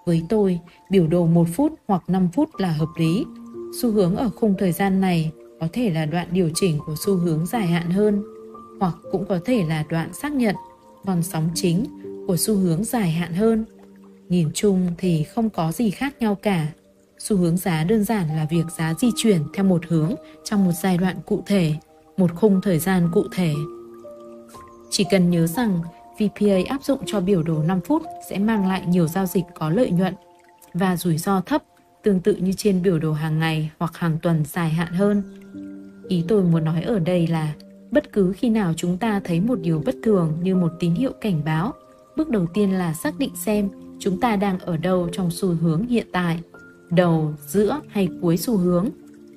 Speaker 1: Với tôi, biểu đồ 1 phút hoặc 5 phút là hợp lý. Xu hướng ở khung thời gian này có thể là đoạn điều chỉnh của xu hướng dài hạn hơn, hoặc cũng có thể là đoạn xác nhận con sóng chính của xu hướng dài hạn hơn. Nhìn chung thì không có gì khác nhau cả. Xu hướng giá đơn giản là việc giá di chuyển theo một hướng trong một giai đoạn cụ thể, một khung thời gian cụ thể. Chỉ cần nhớ rằng VPA áp dụng cho biểu đồ 5 phút sẽ mang lại nhiều giao dịch có lợi nhuận và rủi ro thấp tương tự như trên biểu đồ hàng ngày hoặc hàng tuần dài hạn hơn. Ý tôi muốn nói ở đây là bất cứ khi nào chúng ta thấy một điều bất thường như một tín hiệu cảnh báo, bước đầu tiên là xác định xem chúng ta đang ở đâu trong xu hướng hiện tại, đầu, giữa hay cuối xu hướng.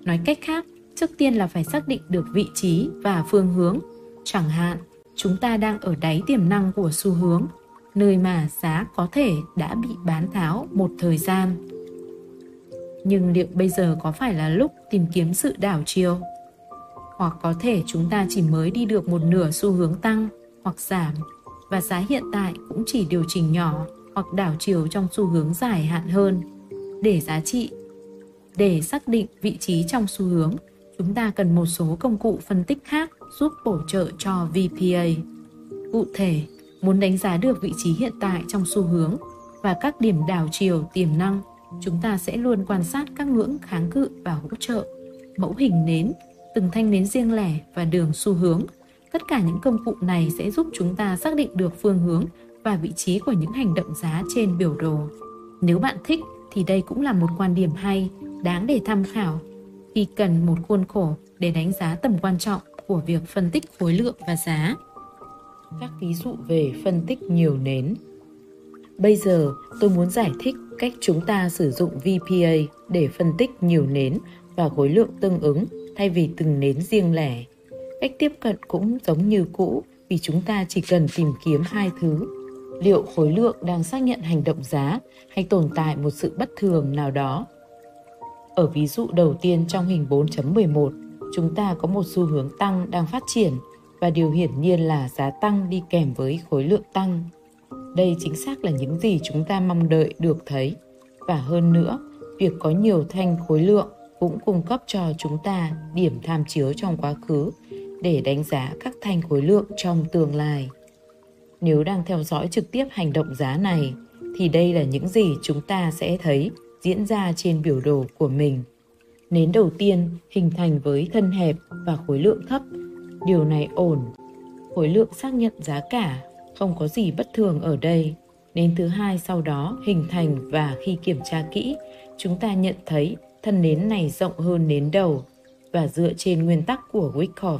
Speaker 1: Nói cách khác, trước tiên là phải xác định được vị trí và phương hướng. Chẳng hạn, chúng ta đang ở đáy tiềm năng của xu hướng, nơi mà giá có thể đã bị bán tháo một thời gian. Nhưng liệu bây giờ có phải là lúc tìm kiếm sự đảo chiều? Hoặc có thể chúng ta chỉ mới đi được một nửa xu hướng tăng hoặc giảm và giá hiện tại cũng chỉ điều chỉnh nhỏ hoặc đảo chiều trong xu hướng dài hạn hơn. Để giá trị, để xác định vị trí trong xu hướng, chúng ta cần một số công cụ phân tích khác giúp bổ trợ cho VPA. Cụ thể, muốn đánh giá được vị trí hiện tại trong xu hướng và các điểm đảo chiều tiềm năng, chúng ta sẽ luôn quan sát các ngưỡng kháng cự và hỗ trợ, mẫu hình nến, từng thanh nến riêng lẻ và đường xu hướng. Tất cả những công cụ này sẽ giúp chúng ta xác định được phương hướng và vị trí của những hành động giá trên biểu đồ. Nếu bạn thích thì đây cũng là một quan điểm hay, đáng để tham khảo thì cần một khuôn khổ để đánh giá tầm quan trọng của việc phân tích khối lượng và giá. Các ví dụ về phân tích nhiều nến. Bây giờ, tôi muốn giải thích cách chúng ta sử dụng VPA để phân tích nhiều nến và khối lượng tương ứng thay vì từng nến riêng lẻ. Cách tiếp cận cũng giống như cũ, vì chúng ta chỉ cần tìm kiếm hai thứ. Liệu khối lượng đang xác nhận hành động giá hay tồn tại một sự bất thường nào đó? Ở ví dụ đầu tiên trong hình 4.11, chúng ta có một xu hướng tăng đang phát triển và điều hiển nhiên là giá tăng đi kèm với khối lượng tăng. Đây chính xác là những gì chúng ta mong đợi được thấy. Và hơn nữa, việc có nhiều thanh khối lượng cũng cung cấp cho chúng ta điểm tham chiếu trong quá khứ để đánh giá các thanh khối lượng trong tương lai. Nếu đang theo dõi trực tiếp hành động giá này, thì đây là những gì chúng ta sẽ thấy diễn ra trên biểu đồ của mình. Nến đầu tiên hình thành với thân hẹp và khối lượng thấp. Điều này ổn. Khối lượng xác nhận giá cả, không có gì bất thường ở đây. Nến thứ hai sau đó hình thành và khi kiểm tra kỹ, chúng ta nhận thấy thân nến này rộng hơn nến đầu và dựa trên nguyên tắc của Wyckoff,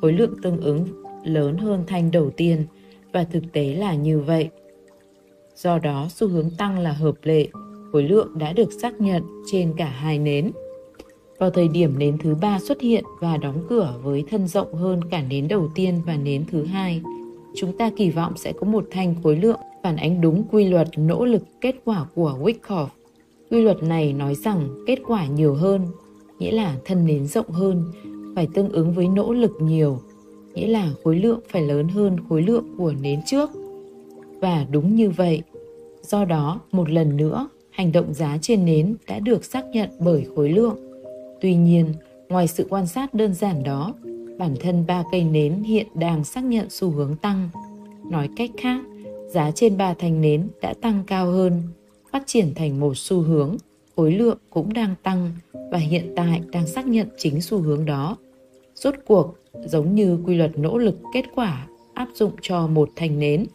Speaker 1: khối lượng tương ứng lớn hơn thanh đầu tiên và thực tế là như vậy. Do đó, xu hướng tăng là hợp lệ, khối lượng đã được xác nhận trên cả hai nến. Vào thời điểm nến thứ ba xuất hiện và đóng cửa với thân rộng hơn cả nến đầu tiên và nến thứ hai, chúng ta kỳ vọng sẽ có một thanh khối lượng phản ánh đúng quy luật nỗ lực kết quả của Wyckoff. Quy luật này nói rằng kết quả nhiều hơn, nghĩa là thân nến rộng hơn, phải tương ứng với nỗ lực nhiều, nghĩa là khối lượng phải lớn hơn khối lượng của nến trước. Và đúng như vậy, do đó một lần nữa hành động giá trên nến đã được xác nhận bởi khối lượng. Tuy nhiên, ngoài sự quan sát đơn giản đó, bản thân ba cây nến hiện đang xác nhận xu hướng tăng. Nói cách khác, giá trên ba thanh nến đã tăng cao hơn, phát triển thành một xu hướng, khối lượng cũng đang tăng và hiện tại đang xác nhận chính xu hướng đó. Rốt cuộc, giống như quy luật nỗ lực kết quả áp dụng cho một thanh nến,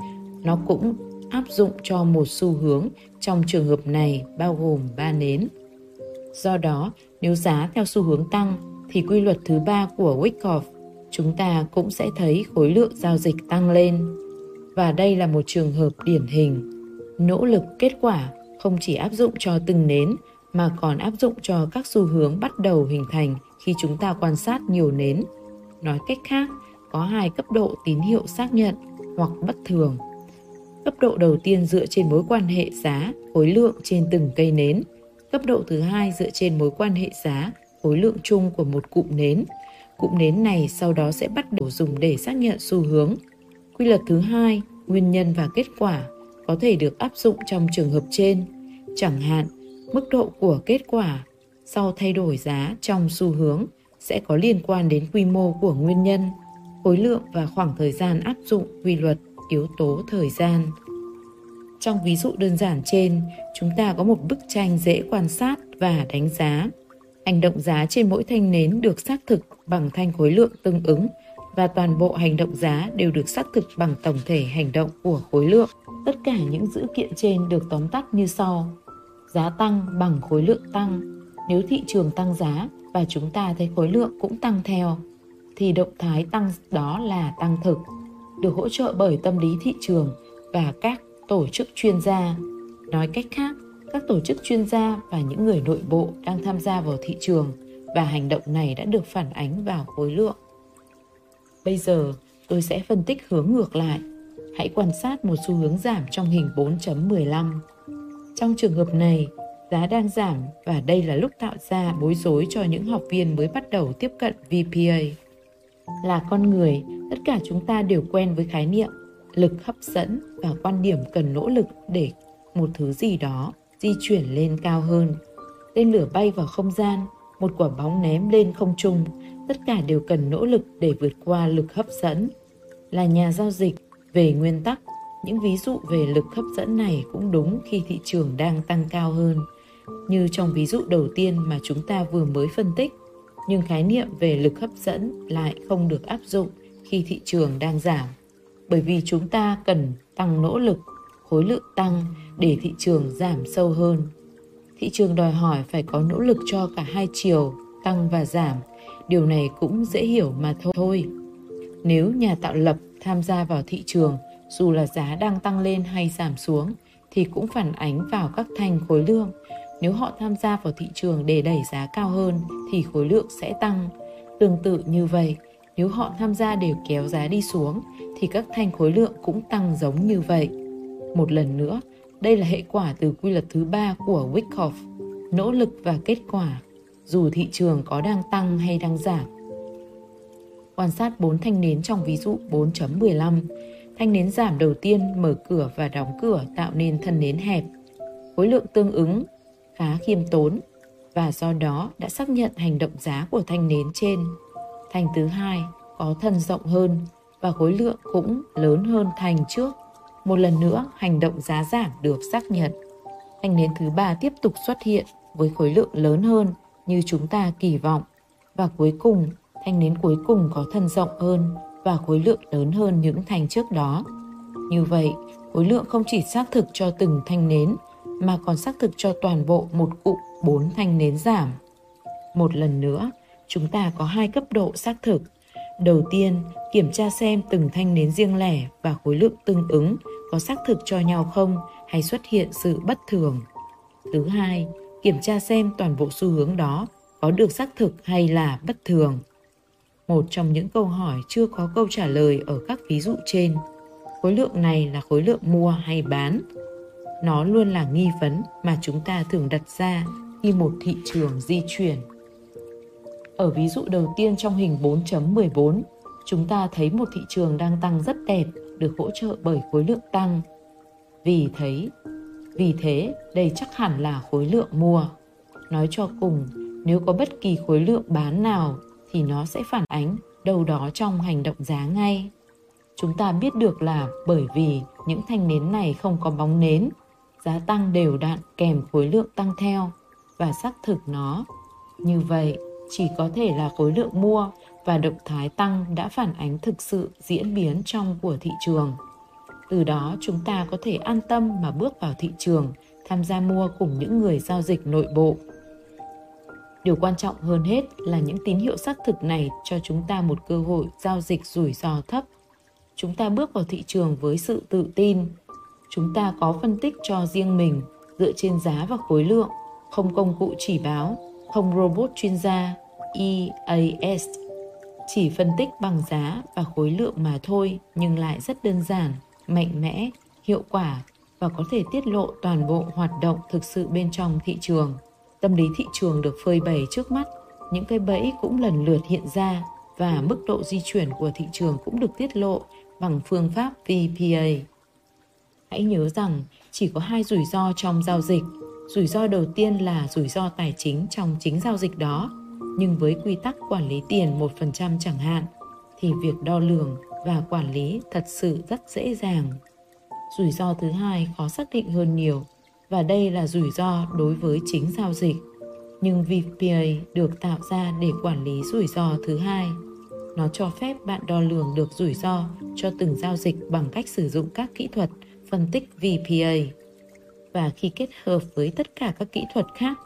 Speaker 1: nó cũng áp dụng cho một xu hướng trong trường hợp này bao gồm ba nến. Do đó, nếu giá theo xu hướng tăng thì quy luật thứ ba của Wyckoff chúng ta cũng sẽ thấy khối lượng giao dịch tăng lên. Và đây là một trường hợp điển hình. Nỗ lực kết quả không chỉ áp dụng cho từng nến mà còn áp dụng cho các xu hướng bắt đầu hình thành khi chúng ta quan sát nhiều nến. Nói cách khác, có hai cấp độ tín hiệu xác nhận hoặc bất thường. Cấp độ đầu tiên dựa trên mối quan hệ giá, khối lượng trên từng cây nến. Cấp độ thứ hai dựa trên mối quan hệ giá, khối lượng chung của một cụm nến. Cụm nến này sau đó sẽ bắt đầu dùng để xác nhận xu hướng. Quy luật thứ hai, nguyên nhân và kết quả có thể được áp dụng trong trường hợp trên. Chẳng hạn, mức độ của kết quả sau thay đổi giá trong xu hướng sẽ có liên quan đến quy mô của nguyên nhân, khối lượng và khoảng thời gian áp dụng quy luật yếu tố thời gian. Trong ví dụ đơn giản trên, chúng ta có một bức tranh dễ quan sát và đánh giá. Hành động giá trên mỗi thanh nến được xác thực bằng thanh khối lượng tương ứng và toàn bộ hành động giá đều được xác thực bằng tổng thể hành động của khối lượng. Tất cả những dữ kiện trên được tóm tắt như sau. Giá tăng bằng khối lượng tăng. Nếu thị trường tăng giá và chúng ta thấy khối lượng cũng tăng theo, thì động thái tăng đó là tăng thực, được hỗ trợ bởi tâm lý thị trường và các tổ chức chuyên gia. Nói cách khác, các tổ chức chuyên gia và những người nội bộ đang tham gia vào thị trường và hành động này đã được phản ánh vào khối lượng. Bây giờ, tôi sẽ phân tích hướng ngược lại. Hãy quan sát một xu hướng giảm trong hình 4.15. Trong trường hợp này, giá đang giảm và đây là lúc tạo ra bối rối cho những học viên mới bắt đầu tiếp cận VPA. Là con người, tất cả chúng ta đều quen với khái niệm lực hấp dẫn và quan điểm cần nỗ lực để một thứ gì đó di chuyển lên cao hơn. Tên lửa bay vào không gian, một quả bóng ném lên không trung, tất cả đều cần nỗ lực để vượt qua lực hấp dẫn. Là nhà giao dịch, về nguyên tắc, những ví dụ về lực hấp dẫn này cũng đúng khi thị trường đang tăng cao hơn. Như trong ví dụ đầu tiên mà chúng ta vừa mới phân tích, nhưng khái niệm về lực hấp dẫn lại không được áp dụng khi thị trường đang giảm. Bởi vì chúng ta cần tăng nỗ lực, khối lượng tăng để thị trường giảm sâu hơn. Thị trường đòi hỏi phải có nỗ lực cho cả hai chiều, tăng và giảm. Điều này cũng dễ hiểu mà thôi. Nếu nhà tạo lập tham gia vào thị trường, dù là giá đang tăng lên hay giảm xuống, thì cũng phản ánh vào các thanh khối lượng. Nếu họ tham gia vào thị trường để đẩy giá cao hơn thì khối lượng sẽ tăng. Tương tự như vậy, nếu họ tham gia để kéo giá đi xuống thì các thanh khối lượng cũng tăng giống như vậy. Một lần nữa, đây là hệ quả từ quy luật thứ ba của Wyckoff, nỗ lực và kết quả, dù thị trường có đang tăng hay đang giảm. Quan sát bốn thanh nến trong ví dụ 4.15, thanh nến giảm đầu tiên mở cửa và đóng cửa tạo nên thân nến hẹp. Khối lượng tương ứng khá khiêm tốn và do đó đã xác nhận hành động giá của thanh nến trên. Thanh thứ hai có thân rộng hơn và khối lượng cũng lớn hơn thanh trước. Một lần nữa, hành động giá giảm được xác nhận. Thanh nến thứ ba tiếp tục xuất hiện với khối lượng lớn hơn như chúng ta kỳ vọng. Và cuối cùng, thanh nến cuối cùng có thân rộng hơn và khối lượng lớn hơn những thanh trước đó. Như vậy, khối lượng không chỉ xác thực cho từng thanh nến mà còn xác thực cho toàn bộ một cụm bốn thanh nến giảm. Một lần nữa, chúng ta có hai cấp độ xác thực. Đầu tiên, kiểm tra xem từng thanh nến riêng lẻ và khối lượng tương ứng có xác thực cho nhau không hay xuất hiện sự bất thường. Thứ hai, kiểm tra xem toàn bộ xu hướng đó có được xác thực hay là bất thường. Một trong những câu hỏi chưa có câu trả lời ở các ví dụ trên. Khối lượng này là khối lượng mua hay bán? Nó luôn là nghi vấn mà chúng ta thường đặt ra khi một thị trường di chuyển. Ở ví dụ đầu tiên trong hình 4.14, chúng ta thấy một thị trường đang tăng rất đẹp được hỗ trợ bởi khối lượng tăng. Vì thấy, vì thế đây chắc hẳn là khối lượng mua. Nói cho cùng, nếu có bất kỳ khối lượng bán nào thì nó sẽ phản ánh đâu đó trong hành động giá ngay. Chúng ta biết được là bởi vì những thanh nến này không có bóng nến, giá tăng đều đặn kèm khối lượng tăng theo và xác thực nó. Như vậy, chỉ có thể là khối lượng mua và động thái tăng đã phản ánh thực sự diễn biến trong của thị trường. Từ đó chúng ta có thể an tâm mà bước vào thị trường, tham gia mua cùng những người giao dịch nội bộ. Điều quan trọng hơn hết là những tín hiệu xác thực này cho chúng ta một cơ hội giao dịch rủi ro thấp. Chúng ta bước vào thị trường với sự tự tin. Chúng ta có phân tích cho riêng mình dựa trên giá và khối lượng, không công cụ chỉ báo, không robot chuyên gia EAS. Chỉ phân tích bằng giá và khối lượng mà thôi nhưng lại rất đơn giản, mạnh mẽ, hiệu quả và có thể tiết lộ toàn bộ hoạt động thực sự bên trong thị trường. Tâm lý thị trường được phơi bày trước mắt, những cái bẫy cũng lần lượt hiện ra và mức độ di chuyển của thị trường cũng được tiết lộ bằng phương pháp VPA. Hãy nhớ rằng chỉ có hai rủi ro trong giao dịch. Rủi ro đầu tiên là rủi ro tài chính trong chính giao dịch đó, nhưng với quy tắc quản lý tiền 1% chẳng hạn, thì việc đo lường và quản lý thật sự rất dễ dàng. Rủi ro thứ hai khó xác định hơn nhiều và đây là rủi ro đối với chính giao dịch. Nhưng VPA được tạo ra để quản lý rủi ro thứ hai. Nó cho phép bạn đo lường được rủi ro cho từng giao dịch bằng cách sử dụng các kỹ thuật phân tích VPA. Và khi kết hợp với tất cả các kỹ thuật khác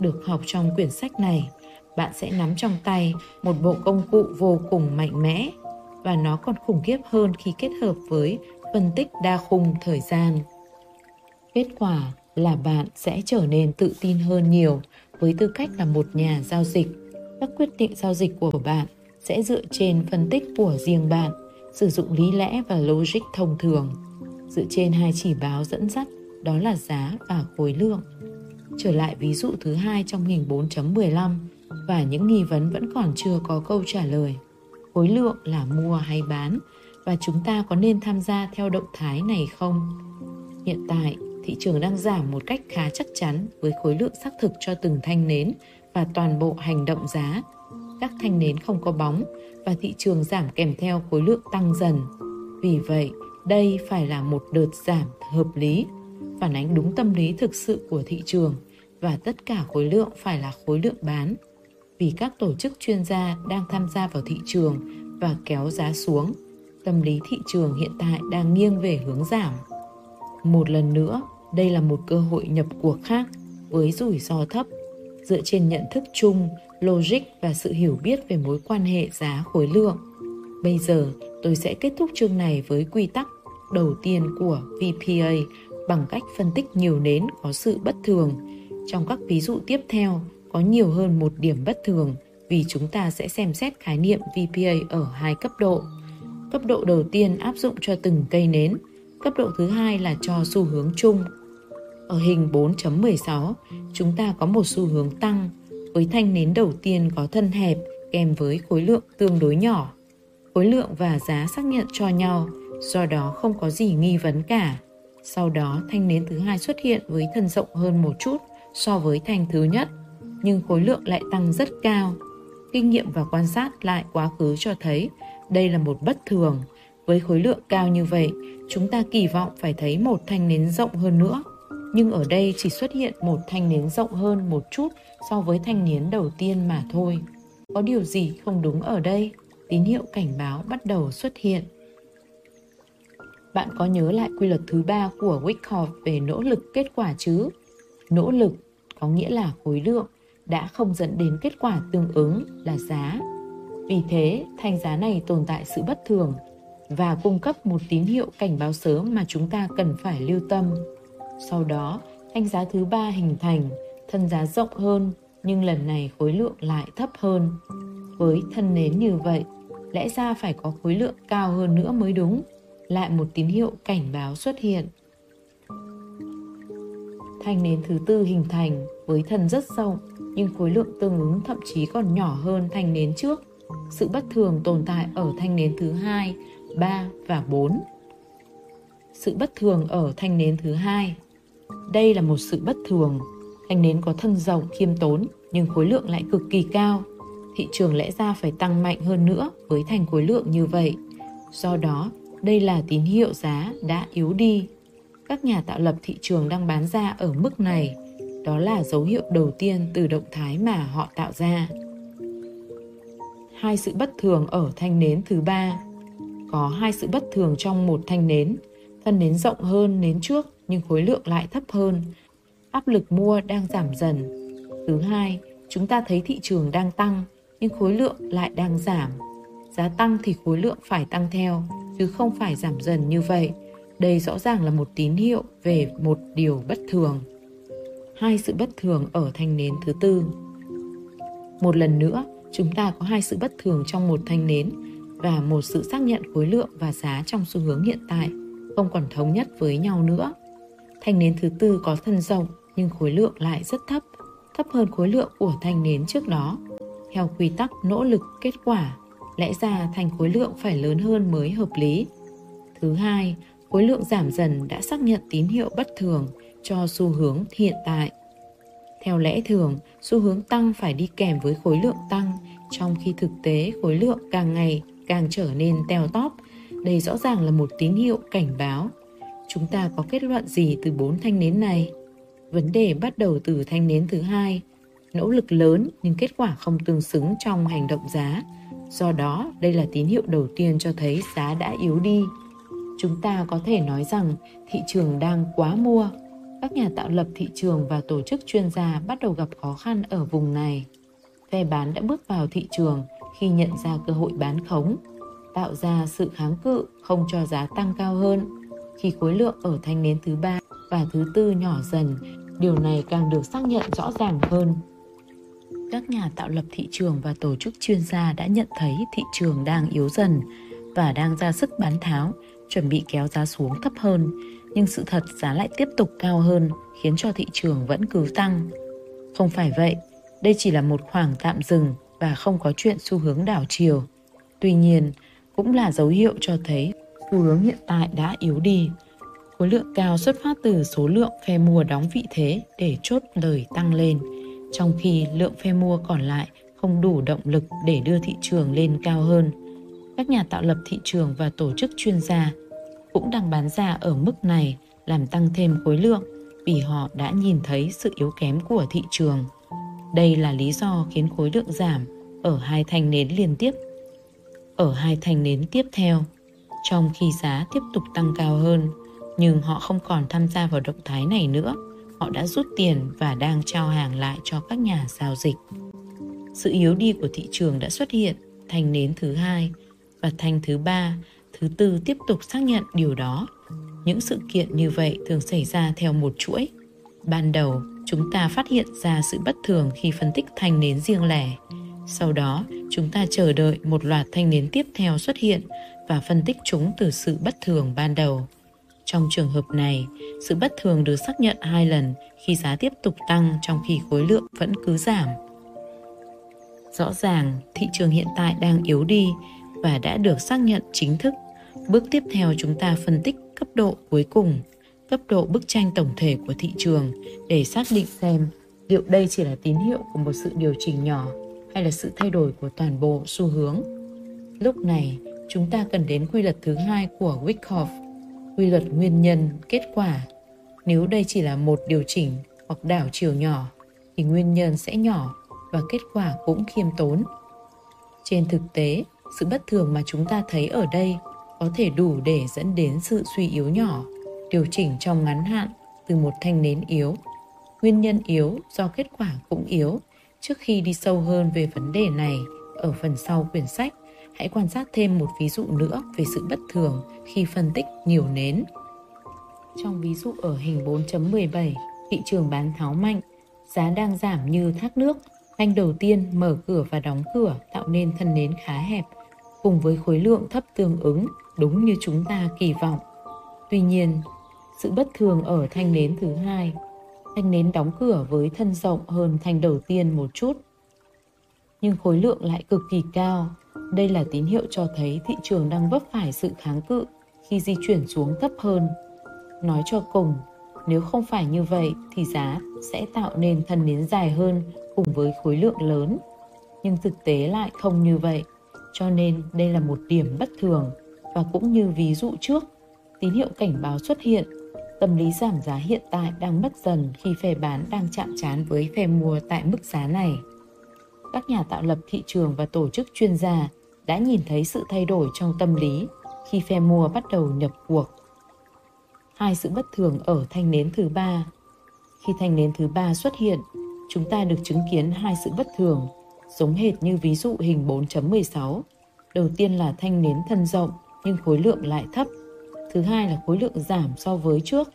Speaker 1: được học trong quyển sách này, bạn sẽ nắm trong tay một bộ công cụ vô cùng mạnh mẽ và nó còn khủng khiếp hơn khi kết hợp với phân tích đa khung thời gian. Kết quả là bạn sẽ trở nên tự tin hơn nhiều với tư cách là một nhà giao dịch. Các quyết định giao dịch của bạn sẽ dựa trên phân tích của riêng bạn, sử dụng lý lẽ và logic thông thường, dựa trên hai chỉ báo dẫn dắt đó là giá và khối lượng. Trở lại ví dụ thứ hai trong hình 4.15 và những nghi vấn vẫn còn chưa có câu trả lời. Khối lượng là mua hay bán và chúng ta có nên tham gia theo động thái này không? Hiện tại, thị trường đang giảm một cách khá chắc chắn với khối lượng xác thực cho từng thanh nến và toàn bộ hành động giá. Các thanh nến không có bóng và thị trường giảm kèm theo khối lượng tăng dần. Vì vậy, đây phải là một đợt giảm hợp lý, phản ánh đúng tâm lý thực sự của thị trường và tất cả khối lượng phải là khối lượng bán. Vì các tổ chức chuyên gia đang tham gia vào thị trường và kéo giá xuống, tâm lý thị trường hiện tại đang nghiêng về hướng giảm. Một lần nữa, đây là một cơ hội nhập cuộc khác với rủi ro thấp dựa trên nhận thức chung, logic và sự hiểu biết về mối quan hệ giá khối lượng. Bây giờ, tôi sẽ kết thúc chương này với quy tắc đầu tiên của VPA bằng cách phân tích nhiều nến có sự bất thường. Trong các ví dụ tiếp theo, có nhiều hơn một điểm bất thường vì chúng ta sẽ xem xét khái niệm VPA ở hai cấp độ. Cấp độ đầu tiên áp dụng cho từng cây nến, cấp độ thứ hai là cho xu hướng chung. Ở hình 4.16, chúng ta có một xu hướng tăng với thanh nến đầu tiên có thân hẹp kèm với khối lượng tương đối nhỏ. Khối lượng và giá xác nhận cho nhau, do đó không có gì nghi vấn cả. Sau đó thanh nến thứ hai xuất hiện với thân rộng hơn một chút so với thanh thứ nhất, nhưng khối lượng lại tăng rất cao. Kinh nghiệm và quan sát lại quá khứ cho thấy đây là một bất thường. Với khối lượng cao như vậy, chúng ta kỳ vọng phải thấy một thanh nến rộng hơn nữa. Nhưng ở đây chỉ xuất hiện một thanh nến rộng hơn một chút so với thanh nến đầu tiên mà thôi. Có điều gì không đúng ở đây? Tín hiệu cảnh báo bắt đầu xuất hiện. Bạn có nhớ lại quy luật thứ ba của Wyckoff về nỗ lực kết quả chứ? Nỗ lực có nghĩa là khối lượng đã không dẫn đến kết quả tương ứng là giá vì thế, thanh giá này tồn tại sự bất thường và cung cấp một tín hiệu cảnh báo sớm mà chúng ta cần phải lưu tâm. Sau đó, thanh giá thứ ba hình thành, thân giá rộng hơn nhưng lần này khối lượng lại thấp hơn. Với thân nến như vậy, lẽ ra phải có khối lượng cao hơn nữa mới đúng. Lại một tín hiệu cảnh báo xuất hiện. Thanh nến thứ tư hình thành với thân rất rộng nhưng khối lượng tương ứng thậm chí còn nhỏ hơn thanh nến trước sự bất thường tồn tại ở thanh nến thứ hai, ba và bốn. Sự bất thường ở thanh nến thứ hai. Đây là một sự bất thường. Thanh nến có thân rộng khiêm tốn nhưng khối lượng lại cực kỳ cao. Thị trường lẽ ra phải tăng mạnh hơn nữa với thành khối lượng như vậy. Do đó, Đây là tín hiệu giá đã yếu đi. Các nhà tạo lập thị trường đang bán ra ở mức này. Đó là dấu hiệu đầu tiên từ động thái mà họ tạo ra. Hai sự bất thường ở thanh nến thứ ba. Có hai sự bất thường trong một thanh nến. Thân nến rộng hơn nến trước nhưng khối lượng lại thấp hơn. Áp lực mua đang giảm dần. Thứ hai, chúng ta thấy thị trường đang tăng nhưng khối lượng lại đang giảm. Giá tăng thì khối lượng phải tăng theo, chứ không phải giảm dần như vậy. Đây rõ ràng là một tín hiệu về một điều bất thường. Hai sự bất thường ở thanh nến thứ tư. Một lần nữa, chúng ta có hai sự bất thường trong một thanh nến và một sự xác nhận khối lượng và giá trong xu hướng hiện tại không còn thống nhất với nhau nữa. Thanh nến thứ tư có thân rộng nhưng khối lượng lại rất thấp, thấp hơn khối lượng của thanh nến trước đó. Theo quy tắc nỗ lực kết quả, lẽ ra thành khối lượng phải lớn hơn mới hợp lý. Thứ hai, khối lượng giảm dần đã xác nhận tín hiệu bất thường cho xu hướng hiện tại. Theo lẽ thường, xu hướng tăng phải đi kèm với khối lượng tăng, trong khi thực tế khối lượng càng ngày càng trở nên teo tóp. Đây rõ ràng là một tín hiệu cảnh báo. Chúng ta có kết luận gì từ bốn thanh nến này? Vấn đề bắt đầu từ thanh nến thứ hai, nỗ lực lớn nhưng kết quả không tương xứng trong hành động giá. Do đó, đây là tín hiệu đầu tiên cho thấy giá đã yếu đi. Chúng ta có thể nói rằng thị trường đang quá mua. Các nhà tạo lập thị trường và tổ chức chuyên gia bắt đầu gặp khó khăn ở vùng này. Phe bán đã bước vào thị trường khi nhận ra cơ hội bán khống, tạo ra sự kháng cự không cho giá tăng cao hơn. Khi khối lượng ở thanh nến thứ ba và thứ tư nhỏ dần, điều này càng được xác nhận rõ ràng hơn các nhà tạo lập thị trường và tổ chức chuyên gia đã nhận thấy thị trường đang yếu dần và đang ra sức bán tháo, chuẩn bị kéo giá xuống thấp hơn, nhưng sự thật giá lại tiếp tục cao hơn, khiến cho thị trường vẫn cứ tăng. Không phải vậy, đây chỉ là một khoảng tạm dừng và không có chuyện xu hướng đảo chiều. Tuy nhiên, cũng là dấu hiệu cho thấy xu hướng hiện tại đã yếu đi. Khối lượng cao xuất phát từ số lượng phe mua đóng vị thế để chốt lời tăng lên – trong khi lượng phe mua còn lại không đủ động lực để đưa thị trường lên cao hơn. Các nhà tạo lập thị trường và tổ chức chuyên gia cũng đang bán ra ở mức này làm tăng thêm khối lượng vì họ đã nhìn thấy sự yếu kém của thị trường. Đây là lý do khiến khối lượng giảm ở hai thanh nến liên tiếp. Ở hai thanh nến tiếp theo, trong khi giá tiếp tục tăng cao hơn, nhưng họ không còn tham gia vào động thái này nữa họ đã rút tiền và đang trao hàng lại cho các nhà giao dịch. Sự yếu đi của thị trường đã xuất hiện thành nến thứ hai và thành thứ ba, thứ tư tiếp tục xác nhận điều đó. Những sự kiện như vậy thường xảy ra theo một chuỗi. Ban đầu, chúng ta phát hiện ra sự bất thường khi phân tích thanh nến riêng lẻ. Sau đó, chúng ta chờ đợi một loạt thanh nến tiếp theo xuất hiện và phân tích chúng từ sự bất thường ban đầu. Trong trường hợp này, sự bất thường được xác nhận hai lần khi giá tiếp tục tăng trong khi khối lượng vẫn cứ giảm. Rõ ràng, thị trường hiện tại đang yếu đi và đã được xác nhận chính thức. Bước tiếp theo chúng ta phân tích cấp độ cuối cùng, cấp độ bức tranh tổng thể của thị trường để xác định xem liệu đây chỉ là tín hiệu của một sự điều chỉnh nhỏ hay là sự thay đổi của toàn bộ xu hướng. Lúc này, chúng ta cần đến quy luật thứ hai của Wyckoff quy luật nguyên nhân, kết quả. Nếu đây chỉ là một điều chỉnh hoặc đảo chiều nhỏ, thì nguyên nhân sẽ nhỏ và kết quả cũng khiêm tốn. Trên thực tế, sự bất thường mà chúng ta thấy ở đây có thể đủ để dẫn đến sự suy yếu nhỏ, điều chỉnh trong ngắn hạn từ một thanh nến yếu. Nguyên nhân yếu do kết quả cũng yếu trước khi đi sâu hơn về vấn đề này ở phần sau quyển sách hãy quan sát thêm một ví dụ nữa về sự bất thường khi phân tích nhiều nến. Trong ví dụ ở hình 4.17, thị trường bán tháo mạnh, giá đang giảm như thác nước. Anh đầu tiên mở cửa và đóng cửa tạo nên thân nến khá hẹp, cùng với khối lượng thấp tương ứng, đúng như chúng ta kỳ vọng. Tuy nhiên, sự bất thường ở thanh nến thứ hai, thanh nến đóng cửa với thân rộng hơn thanh đầu tiên một chút, nhưng khối lượng lại cực kỳ cao đây là tín hiệu cho thấy thị trường đang vấp phải sự kháng cự khi di chuyển xuống thấp hơn. Nói cho cùng, nếu không phải như vậy thì giá sẽ tạo nên thân nến dài hơn cùng với khối lượng lớn. Nhưng thực tế lại không như vậy, cho nên đây là một điểm bất thường. và cũng như ví dụ trước, tín hiệu cảnh báo xuất hiện. Tâm lý giảm giá hiện tại đang mất dần khi phe bán đang chạm trán với phe mua tại mức giá này. Các nhà tạo lập thị trường và tổ chức chuyên gia đã nhìn thấy sự thay đổi trong tâm lý khi phe mua bắt đầu nhập cuộc. Hai sự bất thường ở thanh nến thứ ba. Khi thanh nến thứ ba xuất hiện, chúng ta được chứng kiến hai sự bất thường, giống hệt như ví dụ hình 4.16. Đầu tiên là thanh nến thân rộng nhưng khối lượng lại thấp. Thứ hai là khối lượng giảm so với trước.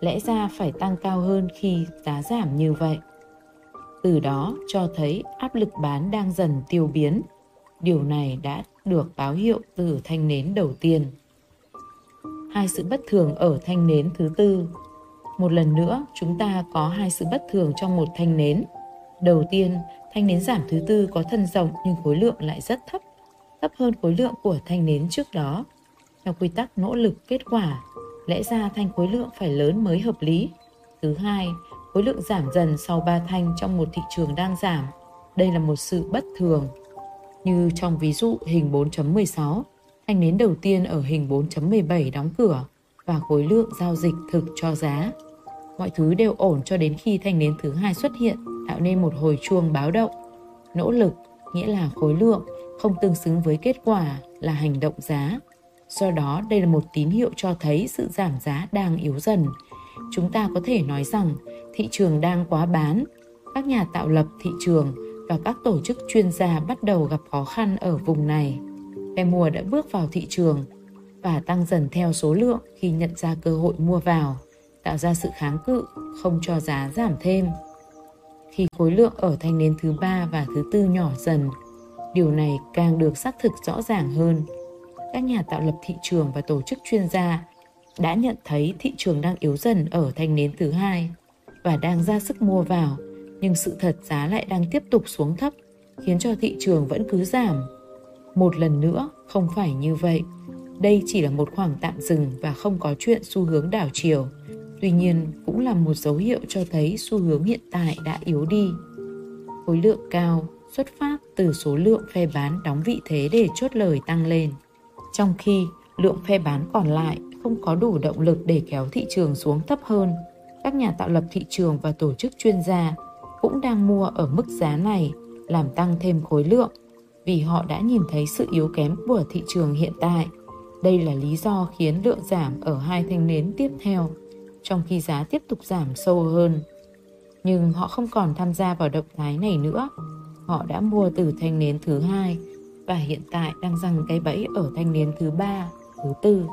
Speaker 1: Lẽ ra phải tăng cao hơn khi giá giảm như vậy. Từ đó cho thấy áp lực bán đang dần tiêu biến. Điều này đã được báo hiệu từ thanh nến đầu tiên. Hai sự bất thường ở thanh nến thứ tư. Một lần nữa, chúng ta có hai sự bất thường trong một thanh nến. Đầu tiên, thanh nến giảm thứ tư có thân rộng nhưng khối lượng lại rất thấp, thấp hơn khối lượng của thanh nến trước đó. Theo quy tắc nỗ lực kết quả, lẽ ra thanh khối lượng phải lớn mới hợp lý. Thứ hai, khối lượng giảm dần sau ba thanh trong một thị trường đang giảm. Đây là một sự bất thường. Như trong ví dụ hình 4.16, thanh nến đầu tiên ở hình 4.17 đóng cửa và khối lượng giao dịch thực cho giá. Mọi thứ đều ổn cho đến khi thanh nến thứ hai xuất hiện, tạo nên một hồi chuông báo động. Nỗ lực nghĩa là khối lượng không tương xứng với kết quả là hành động giá. Do đó, đây là một tín hiệu cho thấy sự giảm giá đang yếu dần. Chúng ta có thể nói rằng thị trường đang quá bán. Các nhà tạo lập thị trường và các tổ chức chuyên gia bắt đầu gặp khó khăn ở vùng này. Phe mua đã bước vào thị trường và tăng dần theo số lượng khi nhận ra cơ hội mua vào, tạo ra sự kháng cự, không cho giá giảm thêm. Khi khối lượng ở thanh nến thứ ba và thứ tư nhỏ dần, điều này càng được xác thực rõ ràng hơn. Các nhà tạo lập thị trường và tổ chức chuyên gia đã nhận thấy thị trường đang yếu dần ở thanh nến thứ hai và đang ra sức mua vào, nhưng sự thật giá lại đang tiếp tục xuống thấp, khiến cho thị trường vẫn cứ giảm. Một lần nữa, không phải như vậy. Đây chỉ là một khoảng tạm dừng và không có chuyện xu hướng đảo chiều. Tuy nhiên, cũng là một dấu hiệu cho thấy xu hướng hiện tại đã yếu đi. Khối lượng cao xuất phát từ số lượng phe bán đóng vị thế để chốt lời tăng lên. Trong khi lượng phe bán còn lại không có đủ động lực để kéo thị trường xuống thấp hơn các nhà tạo lập thị trường và tổ chức chuyên gia cũng đang mua ở mức giá này làm tăng thêm khối lượng vì họ đã nhìn thấy sự yếu kém của thị trường hiện tại. Đây là lý do khiến lượng giảm ở hai thanh nến tiếp theo, trong khi giá tiếp tục giảm sâu hơn. Nhưng họ không còn tham gia vào động thái này nữa. Họ đã mua từ thanh nến thứ hai và hiện tại đang răng cái bẫy ở thanh nến thứ ba, thứ tư.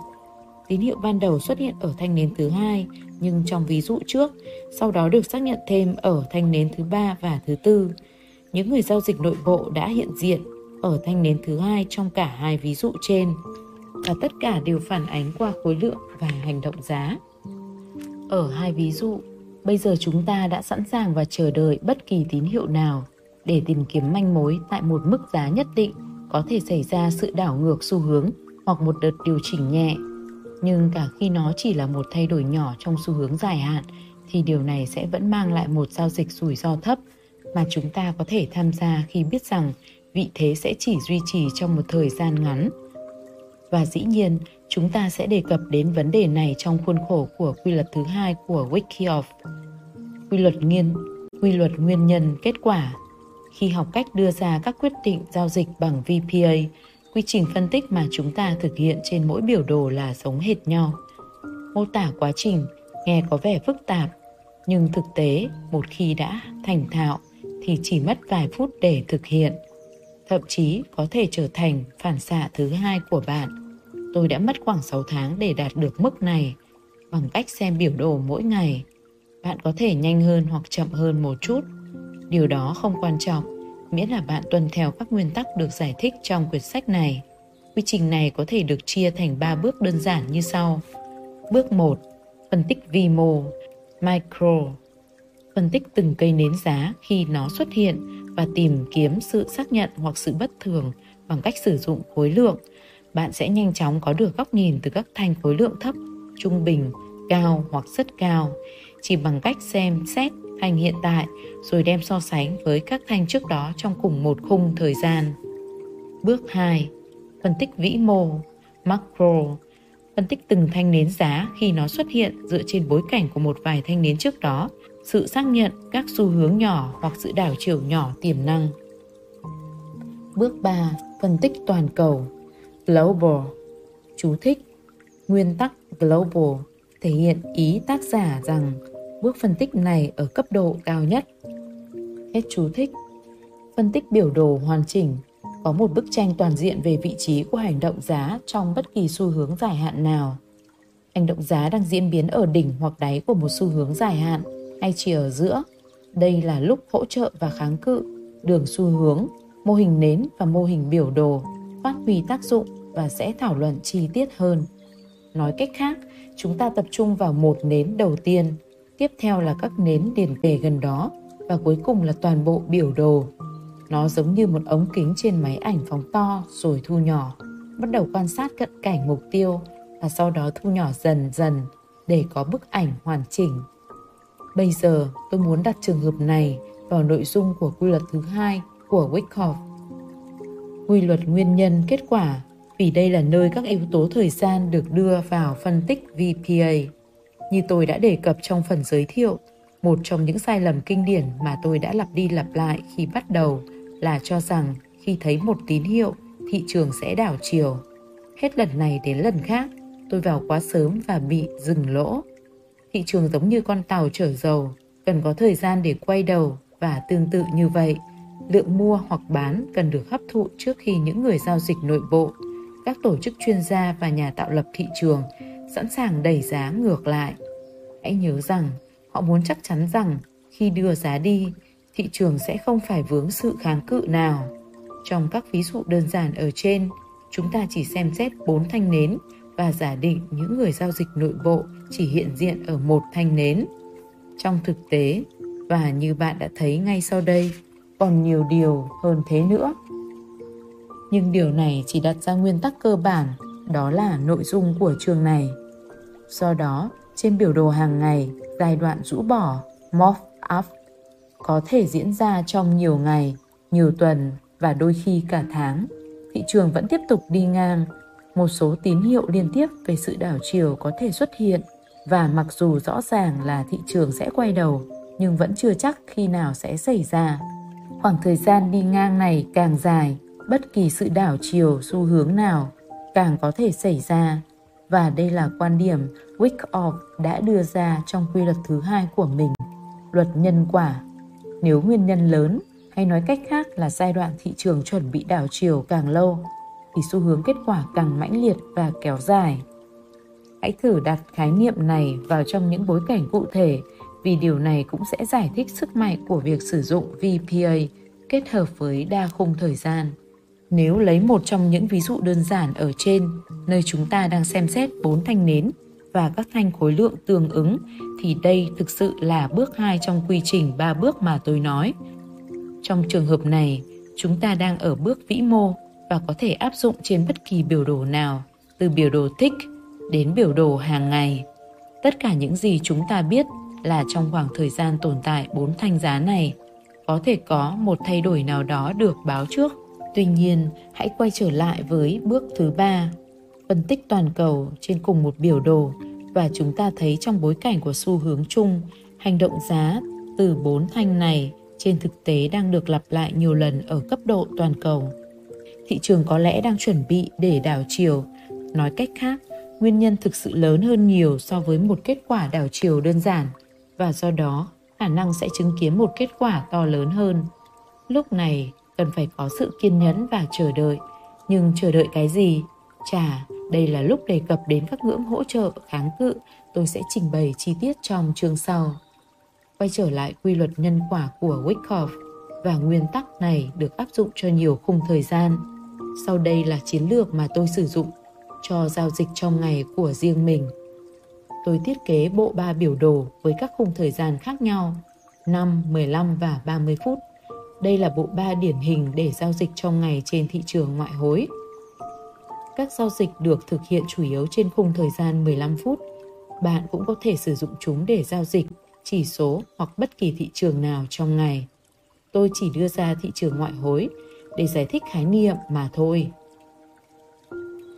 Speaker 1: Tín hiệu ban đầu xuất hiện ở thanh nến thứ hai nhưng trong ví dụ trước, sau đó được xác nhận thêm ở thanh nến thứ ba và thứ tư. Những người giao dịch nội bộ đã hiện diện ở thanh nến thứ hai trong cả hai ví dụ trên và tất cả đều phản ánh qua khối lượng và hành động giá. Ở hai ví dụ, bây giờ chúng ta đã sẵn sàng và chờ đợi bất kỳ tín hiệu nào để tìm kiếm manh mối tại một mức giá nhất định có thể xảy ra sự đảo ngược xu hướng hoặc một đợt điều chỉnh nhẹ nhưng cả khi nó chỉ là một thay đổi nhỏ trong xu hướng dài hạn thì điều này sẽ vẫn mang lại một giao dịch rủi ro thấp mà chúng ta có thể tham gia khi biết rằng vị thế sẽ chỉ duy trì trong một thời gian ngắn. Và dĩ nhiên, chúng ta sẽ đề cập đến vấn đề này trong khuôn khổ của quy luật thứ hai của Wikioff. Quy luật nghiên, quy luật nguyên nhân kết quả. Khi học cách đưa ra các quyết định giao dịch bằng VPA, Quy trình phân tích mà chúng ta thực hiện trên mỗi biểu đồ là giống hệt nhau. Mô tả quá trình nghe có vẻ phức tạp, nhưng thực tế một khi đã thành thạo thì chỉ mất vài phút để thực hiện. Thậm chí có thể trở thành phản xạ thứ hai của bạn. Tôi đã mất khoảng 6 tháng để đạt được mức này bằng cách xem biểu đồ mỗi ngày. Bạn có thể nhanh hơn hoặc chậm hơn một chút. Điều đó không quan trọng miễn là bạn tuân theo các nguyên tắc được giải thích trong quyển sách này. Quy trình này có thể được chia thành 3 bước đơn giản như sau. Bước 1. Phân tích vi mô, micro. Phân tích từng cây nến giá khi nó xuất hiện và tìm kiếm sự xác nhận hoặc sự bất thường bằng cách sử dụng khối lượng. Bạn sẽ nhanh chóng có được góc nhìn từ các thanh khối lượng thấp, trung bình, cao hoặc rất cao chỉ bằng cách xem xét thanh hiện tại rồi đem so sánh với các thanh trước đó trong cùng một khung thời gian. Bước 2. Phân tích vĩ mô, macro phân tích từng thanh nến giá khi nó xuất hiện dựa trên bối cảnh của một vài thanh nến trước đó, sự xác nhận các xu hướng nhỏ hoặc sự đảo chiều nhỏ tiềm năng. Bước 3. Phân tích toàn cầu Global Chú thích Nguyên tắc Global thể hiện ý tác giả rằng bước phân tích này ở cấp độ cao nhất. Hết chú thích Phân tích biểu đồ hoàn chỉnh có một bức tranh toàn diện về vị trí của hành động giá trong bất kỳ xu hướng dài hạn nào. Hành động giá đang diễn biến ở đỉnh hoặc đáy của một xu hướng dài hạn hay chỉ ở giữa. Đây là lúc hỗ trợ và kháng cự, đường xu hướng, mô hình nến và mô hình biểu đồ phát huy tác dụng và sẽ thảo luận chi tiết hơn. Nói cách khác, chúng ta tập trung vào một nến đầu tiên, tiếp theo là các nến liền kề gần đó và cuối cùng là toàn bộ biểu đồ nó giống như một ống kính trên máy ảnh phóng to rồi thu nhỏ, bắt đầu quan sát cận cảnh mục tiêu và sau đó thu nhỏ dần dần để có bức ảnh hoàn chỉnh. Bây giờ tôi muốn đặt trường hợp này vào nội dung của quy luật thứ hai của Wyckoff. Quy luật nguyên nhân kết quả vì đây là nơi các yếu tố thời gian được đưa vào phân tích VPA. Như tôi đã đề cập trong phần giới thiệu, một trong những sai lầm kinh điển mà tôi đã lặp đi lặp lại khi bắt đầu là cho rằng khi thấy một tín hiệu, thị trường sẽ đảo chiều. Hết lần này đến lần khác, tôi vào quá sớm và bị dừng lỗ. Thị trường giống như con tàu chở dầu, cần có thời gian để quay đầu và tương tự như vậy, lượng mua hoặc bán cần được hấp thụ trước khi những người giao dịch nội bộ, các tổ chức chuyên gia và nhà tạo lập thị trường sẵn sàng đẩy giá ngược lại. Hãy nhớ rằng họ muốn chắc chắn rằng khi đưa giá đi, thị trường sẽ không phải vướng sự kháng cự nào. Trong các ví dụ đơn giản ở trên, chúng ta chỉ xem xét bốn thanh nến và giả định những người giao dịch nội bộ chỉ hiện diện ở một thanh nến. Trong thực tế, và như bạn đã thấy ngay sau đây, còn nhiều điều hơn thế nữa. Nhưng điều này chỉ đặt ra nguyên tắc cơ bản, đó là nội dung của trường này. Do đó, trên biểu đồ hàng ngày, giai đoạn rũ bỏ, morph up có thể diễn ra trong nhiều ngày, nhiều tuần và đôi khi cả tháng. Thị trường vẫn tiếp tục đi ngang. Một số tín hiệu liên tiếp về sự đảo chiều có thể xuất hiện và mặc dù rõ ràng là thị trường sẽ quay đầu nhưng vẫn chưa chắc khi nào sẽ xảy ra. Khoảng thời gian đi ngang này càng dài, bất kỳ sự đảo chiều xu hướng nào càng có thể xảy ra và đây là quan điểm Wyckoff đã đưa ra trong quy luật thứ hai của mình, luật nhân quả nếu nguyên nhân lớn hay nói cách khác là giai đoạn thị trường chuẩn bị đảo chiều càng lâu thì xu hướng kết quả càng mãnh liệt và kéo dài. Hãy thử đặt khái niệm này vào trong những bối cảnh cụ thể vì điều này cũng sẽ giải thích sức mạnh của việc sử dụng VPA kết hợp với đa khung thời gian. Nếu lấy một trong những ví dụ đơn giản ở trên, nơi chúng ta đang xem xét bốn thanh nến và các thanh khối lượng tương ứng thì đây thực sự là bước 2 trong quy trình 3 bước mà tôi nói. Trong trường hợp này, chúng ta đang ở bước vĩ mô và có thể áp dụng trên bất kỳ biểu đồ nào, từ biểu đồ thích đến biểu đồ hàng ngày. Tất cả những gì chúng ta biết là trong khoảng thời gian tồn tại bốn thanh giá này, có thể có một thay đổi nào đó được báo trước. Tuy nhiên, hãy quay trở lại với bước thứ ba, phân tích toàn cầu trên cùng một biểu đồ và chúng ta thấy trong bối cảnh của xu hướng chung, hành động giá từ bốn thanh này trên thực tế đang được lặp lại nhiều lần ở cấp độ toàn cầu. Thị trường có lẽ đang chuẩn bị để đảo chiều. Nói cách khác, nguyên nhân thực sự lớn hơn nhiều so với một kết quả đảo chiều đơn giản và do đó khả năng sẽ chứng kiến một kết quả to lớn hơn. Lúc này cần phải có sự kiên nhẫn và chờ đợi. Nhưng chờ đợi cái gì? Chả, đây là lúc đề cập đến các ngưỡng hỗ trợ kháng cự, tôi sẽ trình bày chi tiết trong chương sau. Quay trở lại quy luật nhân quả của Wyckoff và nguyên tắc này được áp dụng cho nhiều khung thời gian. Sau đây là chiến lược mà tôi sử dụng cho giao dịch trong ngày của riêng mình. Tôi thiết kế bộ ba biểu đồ với các khung thời gian khác nhau, 5, 15 và 30 phút. Đây là bộ ba điển hình để giao dịch trong ngày trên thị trường ngoại hối các giao dịch được thực hiện chủ yếu trên khung thời gian 15 phút. Bạn cũng có thể sử dụng chúng để giao dịch, chỉ số hoặc bất kỳ thị trường nào trong ngày. Tôi chỉ đưa ra thị trường ngoại hối để giải thích khái niệm mà thôi.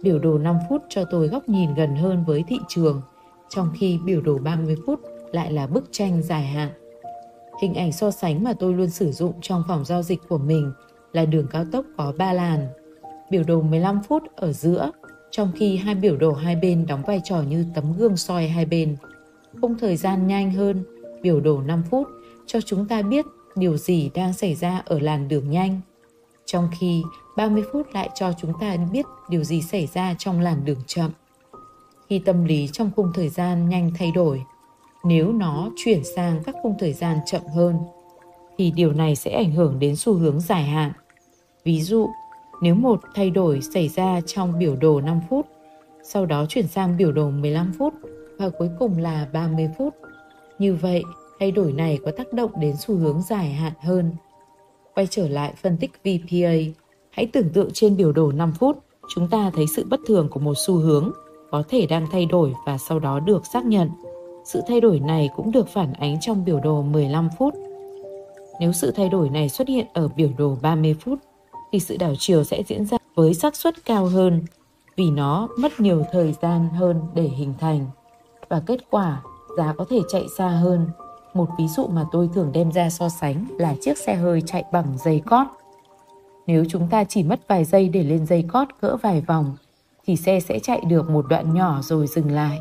Speaker 1: Biểu đồ 5 phút cho tôi góc nhìn gần hơn với thị trường, trong khi biểu đồ 30 phút lại là bức tranh dài hạn. Hình ảnh so sánh mà tôi luôn sử dụng trong phòng giao dịch của mình là đường cao tốc có 3 làn. Biểu đồ 15 phút ở giữa, trong khi hai biểu đồ hai bên đóng vai trò như tấm gương soi hai bên. Không thời gian nhanh hơn, biểu đồ 5 phút cho chúng ta biết điều gì đang xảy ra ở làn đường nhanh. Trong khi 30 phút lại cho chúng ta biết điều gì xảy ra trong làn đường chậm. Khi tâm lý trong khung thời gian nhanh thay đổi, nếu nó chuyển sang các khung thời gian chậm hơn, thì điều này sẽ ảnh hưởng đến xu hướng dài hạn. Ví dụ, nếu một thay đổi xảy ra trong biểu đồ 5 phút, sau đó chuyển sang biểu đồ 15 phút và cuối cùng là 30 phút. Như vậy, thay đổi này có tác động đến xu hướng dài hạn hơn. Quay trở lại phân tích VPA, hãy tưởng tượng trên biểu đồ 5 phút, chúng ta thấy sự bất thường của một xu hướng có thể đang thay đổi và sau đó được xác nhận. Sự thay đổi này cũng được phản ánh trong biểu đồ 15 phút. Nếu sự thay đổi này xuất hiện ở biểu đồ 30 phút, thì sự đảo chiều sẽ diễn ra với xác suất cao hơn vì nó mất nhiều thời gian hơn để hình thành. Và kết quả, giá có thể chạy xa hơn một ví dụ mà tôi thường đem ra so sánh là chiếc xe hơi chạy bằng dây cót. Nếu chúng ta chỉ mất vài giây để lên dây cót gỡ vài vòng, thì xe sẽ chạy được một đoạn nhỏ rồi dừng lại.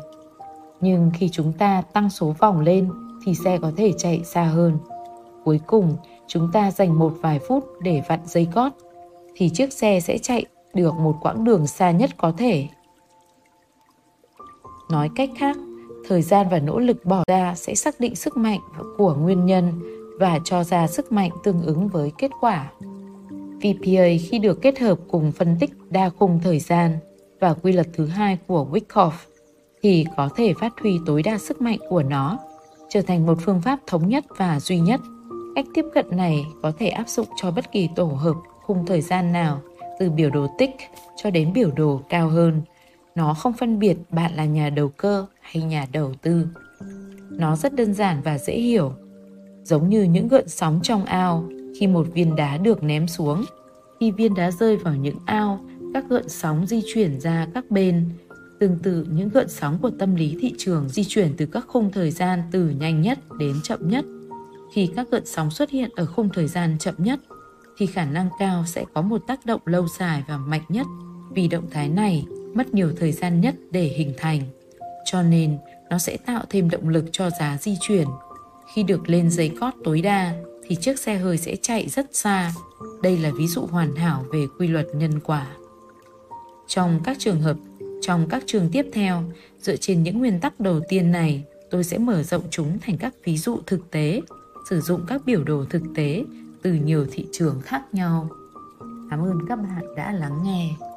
Speaker 1: Nhưng khi chúng ta tăng số vòng lên thì xe có thể chạy xa hơn. Cuối cùng, chúng ta dành một vài phút để vặn dây cót thì chiếc xe sẽ chạy được một quãng đường xa nhất có thể. Nói cách khác, thời gian và nỗ lực bỏ ra sẽ xác định sức mạnh của nguyên nhân và cho ra sức mạnh tương ứng với kết quả. VPA khi được kết hợp cùng phân tích đa khung thời gian và quy luật thứ hai của Wyckoff thì có thể phát huy tối đa sức mạnh của nó, trở thành một phương pháp thống nhất và duy nhất. Cách tiếp cận này có thể áp dụng cho bất kỳ tổ hợp khung thời gian nào, từ biểu đồ tích cho đến biểu đồ cao hơn. Nó không phân biệt bạn là nhà đầu cơ hay nhà đầu tư. Nó rất đơn giản và dễ hiểu, giống như những gợn sóng trong ao khi một viên đá được ném xuống. Khi viên đá rơi vào những ao, các gợn sóng di chuyển ra các bên. Tương tự những gợn sóng của tâm lý thị trường di chuyển từ các khung thời gian từ nhanh nhất đến chậm nhất. Khi các gợn sóng xuất hiện ở khung thời gian chậm nhất, thì khả năng cao sẽ có một tác động lâu dài và mạnh nhất vì động thái này mất nhiều thời gian nhất để hình thành cho nên nó sẽ tạo thêm động lực cho giá di chuyển. Khi được lên giấy cót tối đa thì chiếc xe hơi sẽ chạy rất xa. Đây là ví dụ hoàn hảo về quy luật nhân quả. Trong các trường hợp, trong các trường tiếp theo, dựa trên những nguyên tắc đầu tiên này, tôi sẽ mở rộng chúng thành các ví dụ thực tế, sử dụng các biểu đồ thực tế từ nhiều thị trường khác nhau. Cảm ơn các bạn đã lắng nghe.